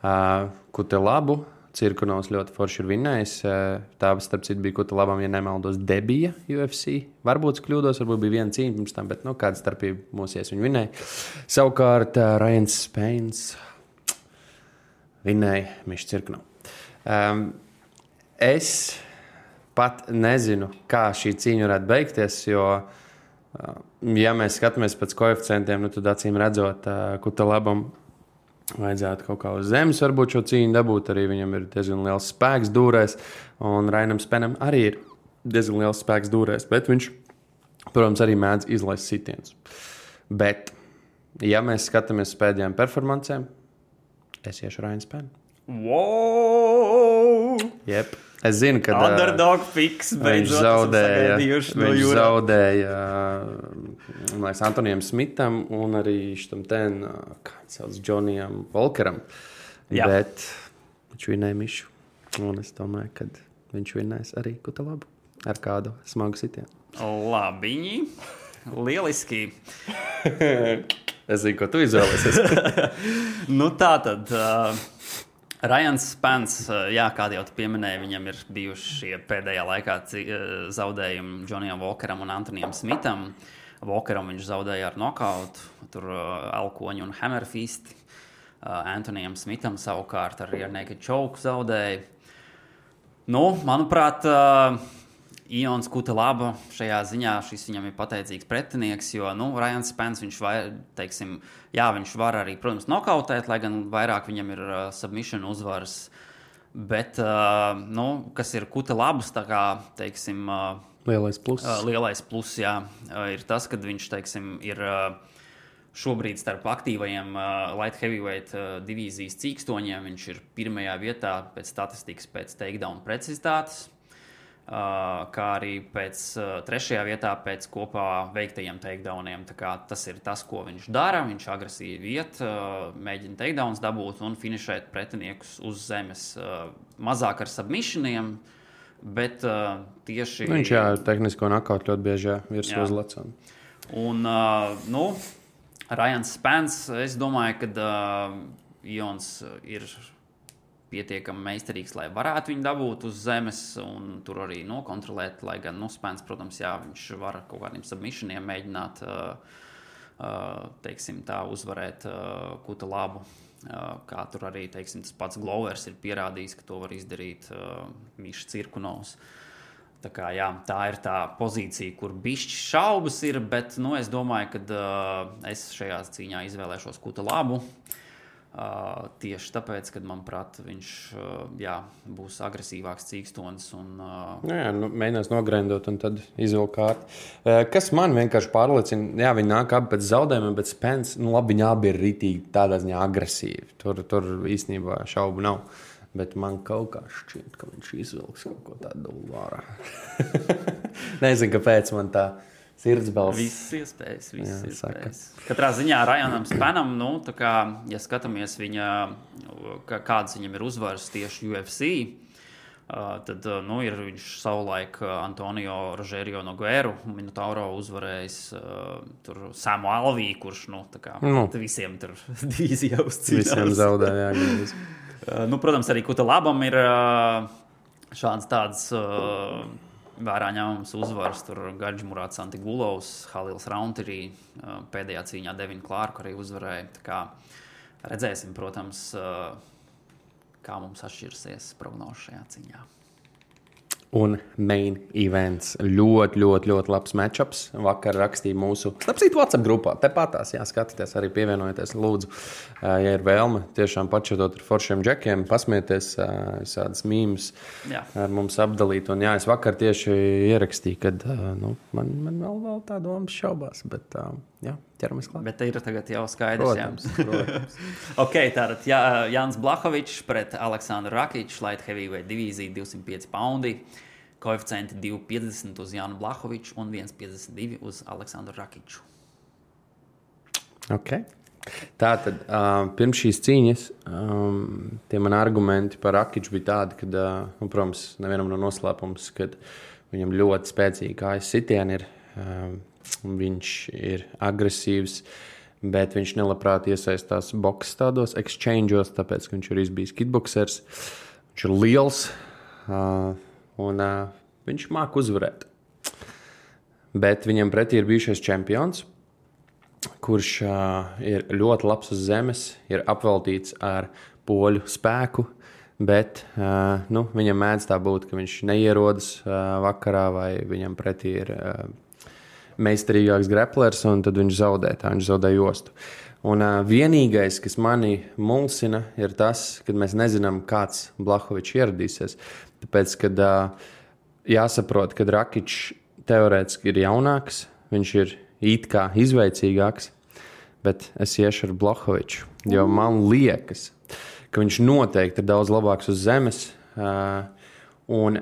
Speaker 2: Uh, ko te labu? Cirkunovs ļoti forši ir vinnējis. Uh, tā, starp citu, bija Kuta labam, ja nemaldos, debija UFC. Varbūt kļūdos, varbūt bija viena cīņa pirms tam, bet nu, kāda starpība mūsu ies viņa vinnēja. Savukārt uh, Ryan Speins vinēja Mišs Cirknu. Um, es pat nezinu, kā šī cīņa varētu beigties, jo, uh, ja mēs skatāmies pēc koeficientiem, nu, tad acīm redzot, Kuta labam vajadzētu kaut kā uz zemes varbūt šo cīņu dabūt. Arī viņam ir diezgan liels spēks dūrēs, un Rainam Spenam arī ir diezgan liels spēks dūrēs, bet viņš, protams, arī mēdz izlaist sitienus. Bet, ja mēs skatāmies uz pēdējām performancēm, es iešu Rainu Spēnu.
Speaker 3: Wow!
Speaker 2: Jep. Es zinu, ka
Speaker 3: Underdog
Speaker 2: viņš
Speaker 3: beidzot
Speaker 2: zaudēja.
Speaker 3: no
Speaker 2: Viņš
Speaker 3: jūras.
Speaker 2: zaudēja liekas, Antonijam Smitam un arī šitam ten, kā viņš sauc, Džonijam Volkeram.
Speaker 3: Jā.
Speaker 2: Bet viņš vinēja mišu. Un es domāju, ka viņš vinēs arī kuta labu ar kādu smagu sitienu.
Speaker 3: Labi, lieliski.
Speaker 2: Es zinu, ko tu izvēlēsies.
Speaker 3: Nu, tā tad. Uh, Rajans Spence, uh, jā, kā jau tu pieminēji, viņam ir bijuši šie pēdējā laikā uh, zaudējumi Džonijam Walkeram un Antonijam Smitam. Walkeram viņš zaudēja ar nokautu, tur uh, Alkoņu un Hammerfist. Uh, Antonijam Smitam savukārt ar Iernēku Čauku zaudēja. Nu, manuprāt, uh, Ions Kutelaba šajā ziņā šis viņam ir pateicīgs pretinieks, jo nu, Ryan Spence viņš, vai, teiksim, jā, viņš var arī, protams, nokautēt, lai gan vairāk viņam ir uh, submission uzvaras. Bet, uh, nu, kas ir Kutelabas, tā kā, teiksim, uh,
Speaker 2: Lielais pluss.
Speaker 3: Uh, Lielais pluss jā, uh, ir tas, ka viņš teiksim, ir uh, šobrīd starp aktīvajiem uh, light heavyweight uh, divīzijas cīkstoņiem. Viņš ir pirmajā vietā pēc statistikas, pēc takedown precizitātes. Kā arī pēc trešajā vietā pēc kopā veiktajiem takedowniem. Tas ir tas, ko viņš dara. Viņš agresīvi iet, mēģina takedowns dabūt un finišēt pretiniekus uz zemes. Mazāk ar submissioniem, bet uh, tieši
Speaker 2: Viņš jā, tehnisko nakautu ļoti bieži jā, virs
Speaker 3: Jā.
Speaker 2: uz lecām.
Speaker 3: Un, uh, nu, Rajans Spence, es domāju, ka uh, Jons ir pietiekami meistarīgs, lai varētu viņu dabūt uz zemes un tur arī nokontrolēt. Lai gan, nu, Spence, protams, jā, viņš var ar kaut kādiem submissioniem mēģināt, teiksim, tā uzvarēt kuta labu. Kā tur arī teiksim, tas pats Glovers ir pierādījis, ka to var izdarīt Mišs Cirkunovs. Tā, kā, jā, tā ir tā pozīcija, kur bišķi šaubas ir, bet nu, es domāju, ka uh, es šajā cīņā izvēlēšos kuta labu. Uh, tieši tāpēc, ka, manuprāt, viņš uh, jā, būs agresīvāks, cīkstons. Un, uh,
Speaker 2: jā, nu, mēģinās nogrendot un tad izvilkt kārtu. Eh, Kas man vienkārši pārliecina, jā, viņi nāk abi pēc zaudējumiem, bet Spence, nu, labi, viņi abi ir rītīgi tādā ziņā agresīvi. Tur, tur īstenībā šaubu nav. Bet man kaut kā šķiet, ka viņš izvilks kaut ko tādu vārā. Nezinu, kāpēc man tā sirds balss.
Speaker 3: Viss iespējas, viss
Speaker 2: Jā,
Speaker 3: iespējas. Katrā ziņā Rajanam Spanam, nu, kā, ja skatāmies viņa, kādas viņam ir uzvaras tieši UFC, uh, tad nu, ir viņš savulaik Antonio Rogerio Nogueru, Minotauro uzvarējis uh, Samu Alvī, kurš, nu, kā
Speaker 2: Nu.
Speaker 3: visiem tur divīzijā
Speaker 2: Visiem
Speaker 3: uzcīnās.
Speaker 2: zaudēja.
Speaker 3: Uh, Nu, protams, arī Kuta Labam ir uh, šāds tāds uh, vērā ņemams uzvaras. Tur Gaģis Murāts, Antigulovs, Halils Raunterī uh, pēdējā cīņā Devinu Klārku arī uzvarēja. Kā redzēsim, protams, kā mums atšķirsies prognozes šajā cīņā.
Speaker 2: Un main events. Ļoti, ļoti, ļoti labs matčups. Vakar rakstīja mūsu Snapchat WhatsApp grupā. Tepatās, jā, skatieties, arī pievienojieties. Lūdzu, ja ir vēlme, tiešām pačatot ar foršiem džekiem, pasmieties, visādas mīmijas
Speaker 3: Jā.
Speaker 2: ar mums apdalīt. Un, jā, es vakar tieši ierakstīju, ka nu, man, man vēl, vēl tā domas šaubās, bet ā, jā, ķeramies klāt.
Speaker 3: Bet ir tagad jau skaidrs,
Speaker 2: Protams,
Speaker 3: jā.
Speaker 2: protams.
Speaker 3: Ok, tātad Jā, Jānis Blahovičs pret Aleksandru Rakiču, Light Heavyweight divīzija 205 poundi. Koeficienti 2,50 uz Jānu Blahoviču un 1,52 uz Aleksandru Rakiču.
Speaker 2: Okay. Tā tad uh, pirms šīs cīņas um, tie mani argumenti par Akiču bija tādi, ka, uh, nu, protams, nevienam nav noslēpums, ka viņam ļoti spēcīgi kājas sitieni ir. Um, viņš ir agresīvs, bet viņš nelabprāt iesaistās boxe tādos exchangeos, tāpēc ka viņš ir bijis kitboxers. Viņš ir liels uh, un uh, viņš māca uzvarēt. Bet viņam pretī ir bijušais čempions, kurš uh, ir ļoti labs uz zemes, ir apveltīts ar poļu spēku. Bet uh, nu, viņam mēdz tā būt, ka viņš neierodas uh, vakarā, vai viņam pretī ir uh, meistarīgāks greplers, un tad viņš zaudē. Tā viņš zaudē jostu. Un uh, vienīgais, kas manī mulsina, ir tas, ka mēs nezinām, kāds Blahovičs ieradīsies. Tāpēc, kad uh, jāsaprot, ka Rakičs teorētiski ir jaunāks, viņš ir it kā izveicīgāks, bet es iešu ar Blahoviču. Jo man liekas, ka viņš noteikti ir daudz labāks uz zemes. Uh, un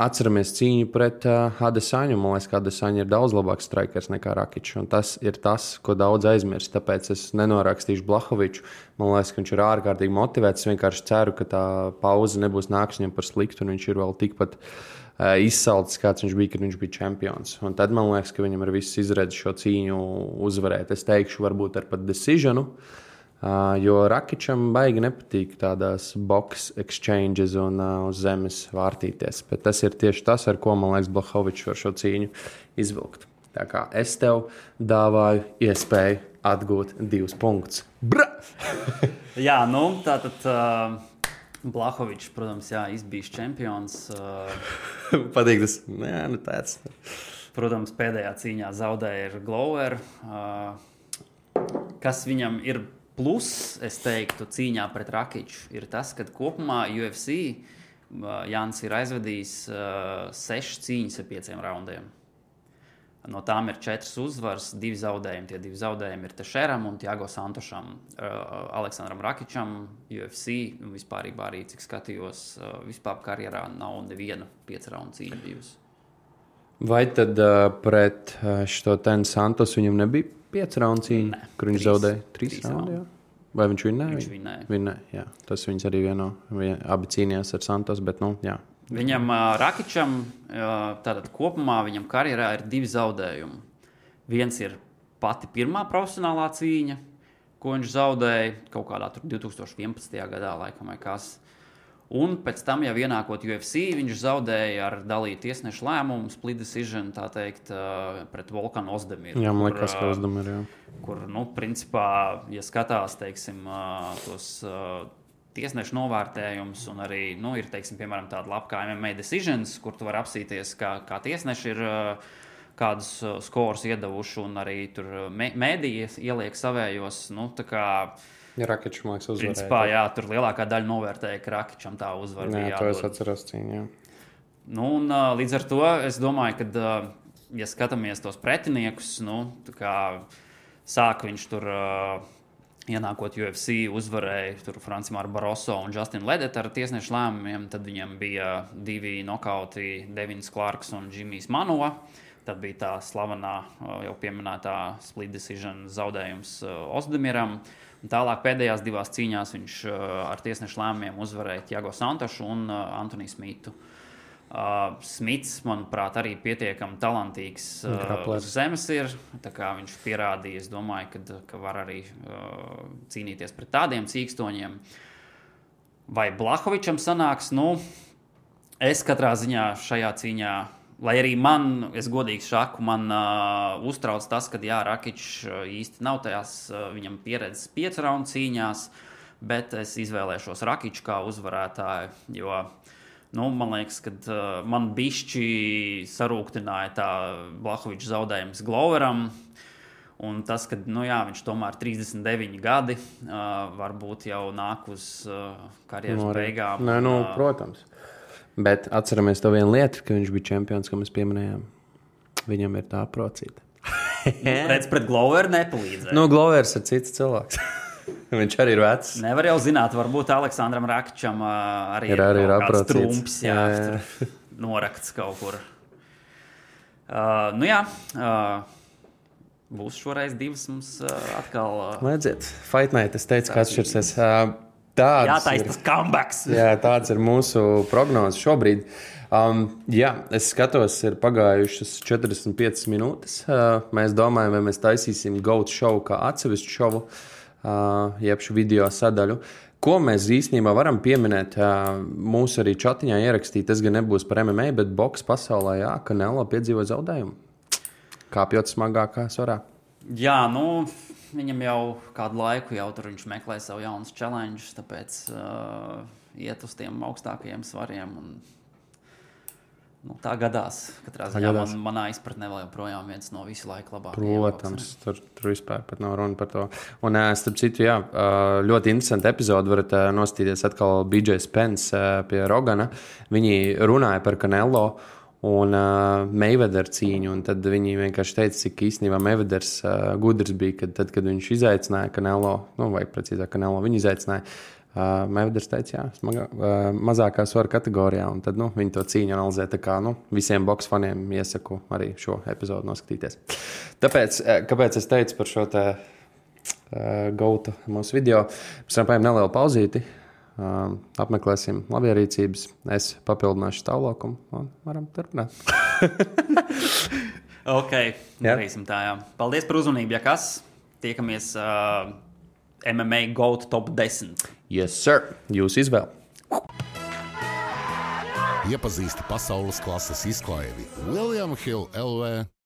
Speaker 2: Atceramies cīņu pret uh, Adesaņu. Man liekas, ka Adesaņa ir daudz labāks strikers nekā Rakičs. Tas ir tas, ko daudz aizmirst. Tāpēc es nenorakstīšu Blahoviču. Man liekas, ka viņš ir ārkārtīgi motivēts. Es vienkārši ceru, ka tā pauze nebūs nāks viņam par sliktu, un viņš ir vēl tikpat uh, izsalcis, kāds viņš bija, kad viņš bija čempions. Un tad man liekas, ka viņam ir viss izredzes šo cīņu uzvarēt. Es teikšu, varbūt ar pat decisionu. Uh, jo Rakičam baigi nepatīk tādās box exchanges un uh, uz zemes vārtīties. Bet tas ir tieši tas, ar ko man liekas, Blahovičs var šo cīņu izvilkt. Tā kā es tev dāvāju iespēju atgūt divus punktus.
Speaker 3: jā, nu tā tad. Uh... Blahovičs, protams, jā, izbijis čempions.
Speaker 2: Uh, Patīk tas. Jā, nu tāds.
Speaker 3: Protams, pēdējā cīņā zaudēja Glover. Uh, kas viņam ir Plus, es teiktu, cīņā pret Rakiču ir tas, ka kopumā UFC Jānis ir aizvadījis uh, sešas cīņas ar pieciem raundiem. No tām ir četras uzvaras, divi zaudējumi. Tie divi zaudējumi ir Tešeram un Tiago Santošam, uh, Aleksandram Rakičam, UFC. Vispār arī, cik skatījos, uh, vispār karjerā nav neviena piecu raundu cīņa bijusi.
Speaker 2: Vai tad uh, pret uh, šo Tenu Santos viņam nebija pieci raundu cīņa, kur viņš trīs, zaudēja trīs, trīs raundu. Jā. Vai viņš vinnēja?
Speaker 3: Viņš vinnēja.
Speaker 2: vinnēja jā. Tas viņas arī vieno, vien, abi cīnījās ar Santos, bet, nu, jā.
Speaker 3: Viņam, uh, Rakičam, uh, tātad kopumā viņam karjerā ir divi zaudējumi. Viens ir pati pirmā profesionālā cīņa, ko viņš zaudēja kaut kādā 2011. gadā, laikam, vai kas. Un pēc tam, jau ienākot UFC, viņš zaudēja ar dalītu tiesnešu lēmumu, split decision, tā teikt, pret Volkanu Ozdemiru.
Speaker 2: Jā, man liekas, ka Ozdemir, jā.
Speaker 3: Kur, nu, principā, ja skatās, teiksim, tos tiesnešu novērtējumus, un arī, nu, ir, teiksim, piemēram, tāda lapa kā MMA decisions, kur tu vari apsīties, kā, kā tiesneši ir kādus skorus iedavuši, un arī tur mēdījas ieliek savējos, nu, tā kā
Speaker 2: Ja Rakičs mākslinieks uzvarēja.
Speaker 3: Principā, jā, tur lielākā daļa novērtēja, ka Rakičam tā uzvara
Speaker 2: bija. Jā, to es atceros cīņā.
Speaker 3: Nu, un, līdz ar to es domāju, ka, ja skatāmies tos pretiniekus, nu, kā sāk viņš tur. Ienākot UFC, uzvarēja Franciju Baroso un Justinu Ledetu ar tiesnešu lēmumiem. Tad viņam bija divi nokauti, Devins Clarks un Džimijs Manova. Tad bija tā slavenā, jau pieminētā split decision zaudējums Osdemiram. Uh, Tālāk pēdējās divās cīņās viņš uh, ar tiesnešu lēmumiem uzvarēja Tiago Santošu un uh, Antoniu Smitu. Uh, Smits, manuprāt, arī pietiekami talantīgs uh, zemes ir. Viņš pierādīja, domāju, kad, ka var arī uh, cīnīties pret tādiem cīkstoņiem. Vai Blahovičam sanāks? Nu, es katrā ziņā šajā cīņā Lai arī man, es godīgi saku, man uh, uztrauc tas, ka Jā, Rakičs uh, īsti nav tajās uh, viņam pieredzes piecu raundu cīņās, bet es izvēlēšos Rakiču kā uzvarētāju. Jo, nu, man liekas, ka uh, man bišķi sarūktināja tā Blahoviča zaudējums Gloveram. Un tas, ka nu, jā, viņš tomēr 39 gadi, uh, varbūt jau nāk uz uh, karjeras no, beigām.
Speaker 2: Nē, nu, uh, protams. Bet atceramies to vienu lietu, ka viņš bija čempions, ko mēs pieminējām. Viņam ir tā procīta.
Speaker 3: Redz, pret Gloveru nepalīdzēja.
Speaker 2: Nu, Glovers ir cits cilvēks. viņš arī ir vecs.
Speaker 3: Nevar jau zināt, varbūt Aleksandram Rakičam arī
Speaker 2: ir, arī ir
Speaker 3: aprocīts. Jā, jā, jā. norakts kaut kur. Uh, nu jā. Uh, Būs šoreiz divas mums uh, atkal. Uh,
Speaker 2: Ledziet, Fight Night. Es teicu, ka atšķirsies. Uh, Tāds
Speaker 3: jā, tā ir tas comebacks.
Speaker 2: jā, tāds ir mūsu prognozes šobrīd. Um, jā, es skatos, ir pagājušas 45 minūtes. Uh, mēs domājam, vai mēs taisīsim GOAT šovu kā atsevišķu šovu, uh, jeb šo video sadaļu. Ko mēs īstenībā varam pieminēt, uh, mūsu arī chatiņā ierakstīt, tas gan nebūs par MMA, bet boks pasaulē, jā, ka Nela piedzīvo zaudējumu. Kāpjot smagākā svarā.
Speaker 3: Jā, nu, viņam jau kādu laiku jau tur viņš meklē savu jaunu challenge, tāpēc uh, iet uz tiem augstākajiem svariem. Un, nu, tā gadās. Katrā ziņā man, manā izpratnē vēl joprojām viens no visu laiku labākajiem.
Speaker 2: Protams, tur, tur vispār nav runa par to. Un, starp citu, jā, ļoti interesanti epizodi. Varat nostīties atkal BJ Spence pie Rogana. Viņi runāja par Kanelo. Un uh, Meivedera cīņu. Un tad viņi vienkārši teica, cik īstenībā Meiveders uh, gudrs bija, kad, tad, kad viņš izaicināja Kanelo, nu, vai precīzāk, Kanelo viņu izaicināja. Uh, Mevders teica, jā, smaga, uh, mazākā svara kategorijā, un tad nu, viņi to cīņu analizē. Tā kā nu, visiem boxe faniem iesaku arī šo epizodu noskatīties. Tāpēc, kāpēc es teicu par šo te, uh, gautu mūsu video, mēs varam paņemt nelielu pauzīti, uh, apmeklēsim labierīcības, es papildināšu stāvokli un varam turpināt.
Speaker 3: ok, darīsim tā. Jā. Paldies par uzmanību, ja kas. Tiekamies uh, MMA GOAT top 10.
Speaker 2: Yes, sir. Jūsu izvēle.
Speaker 1: Iepazīsti pasaules klases izklaidi William Hill LV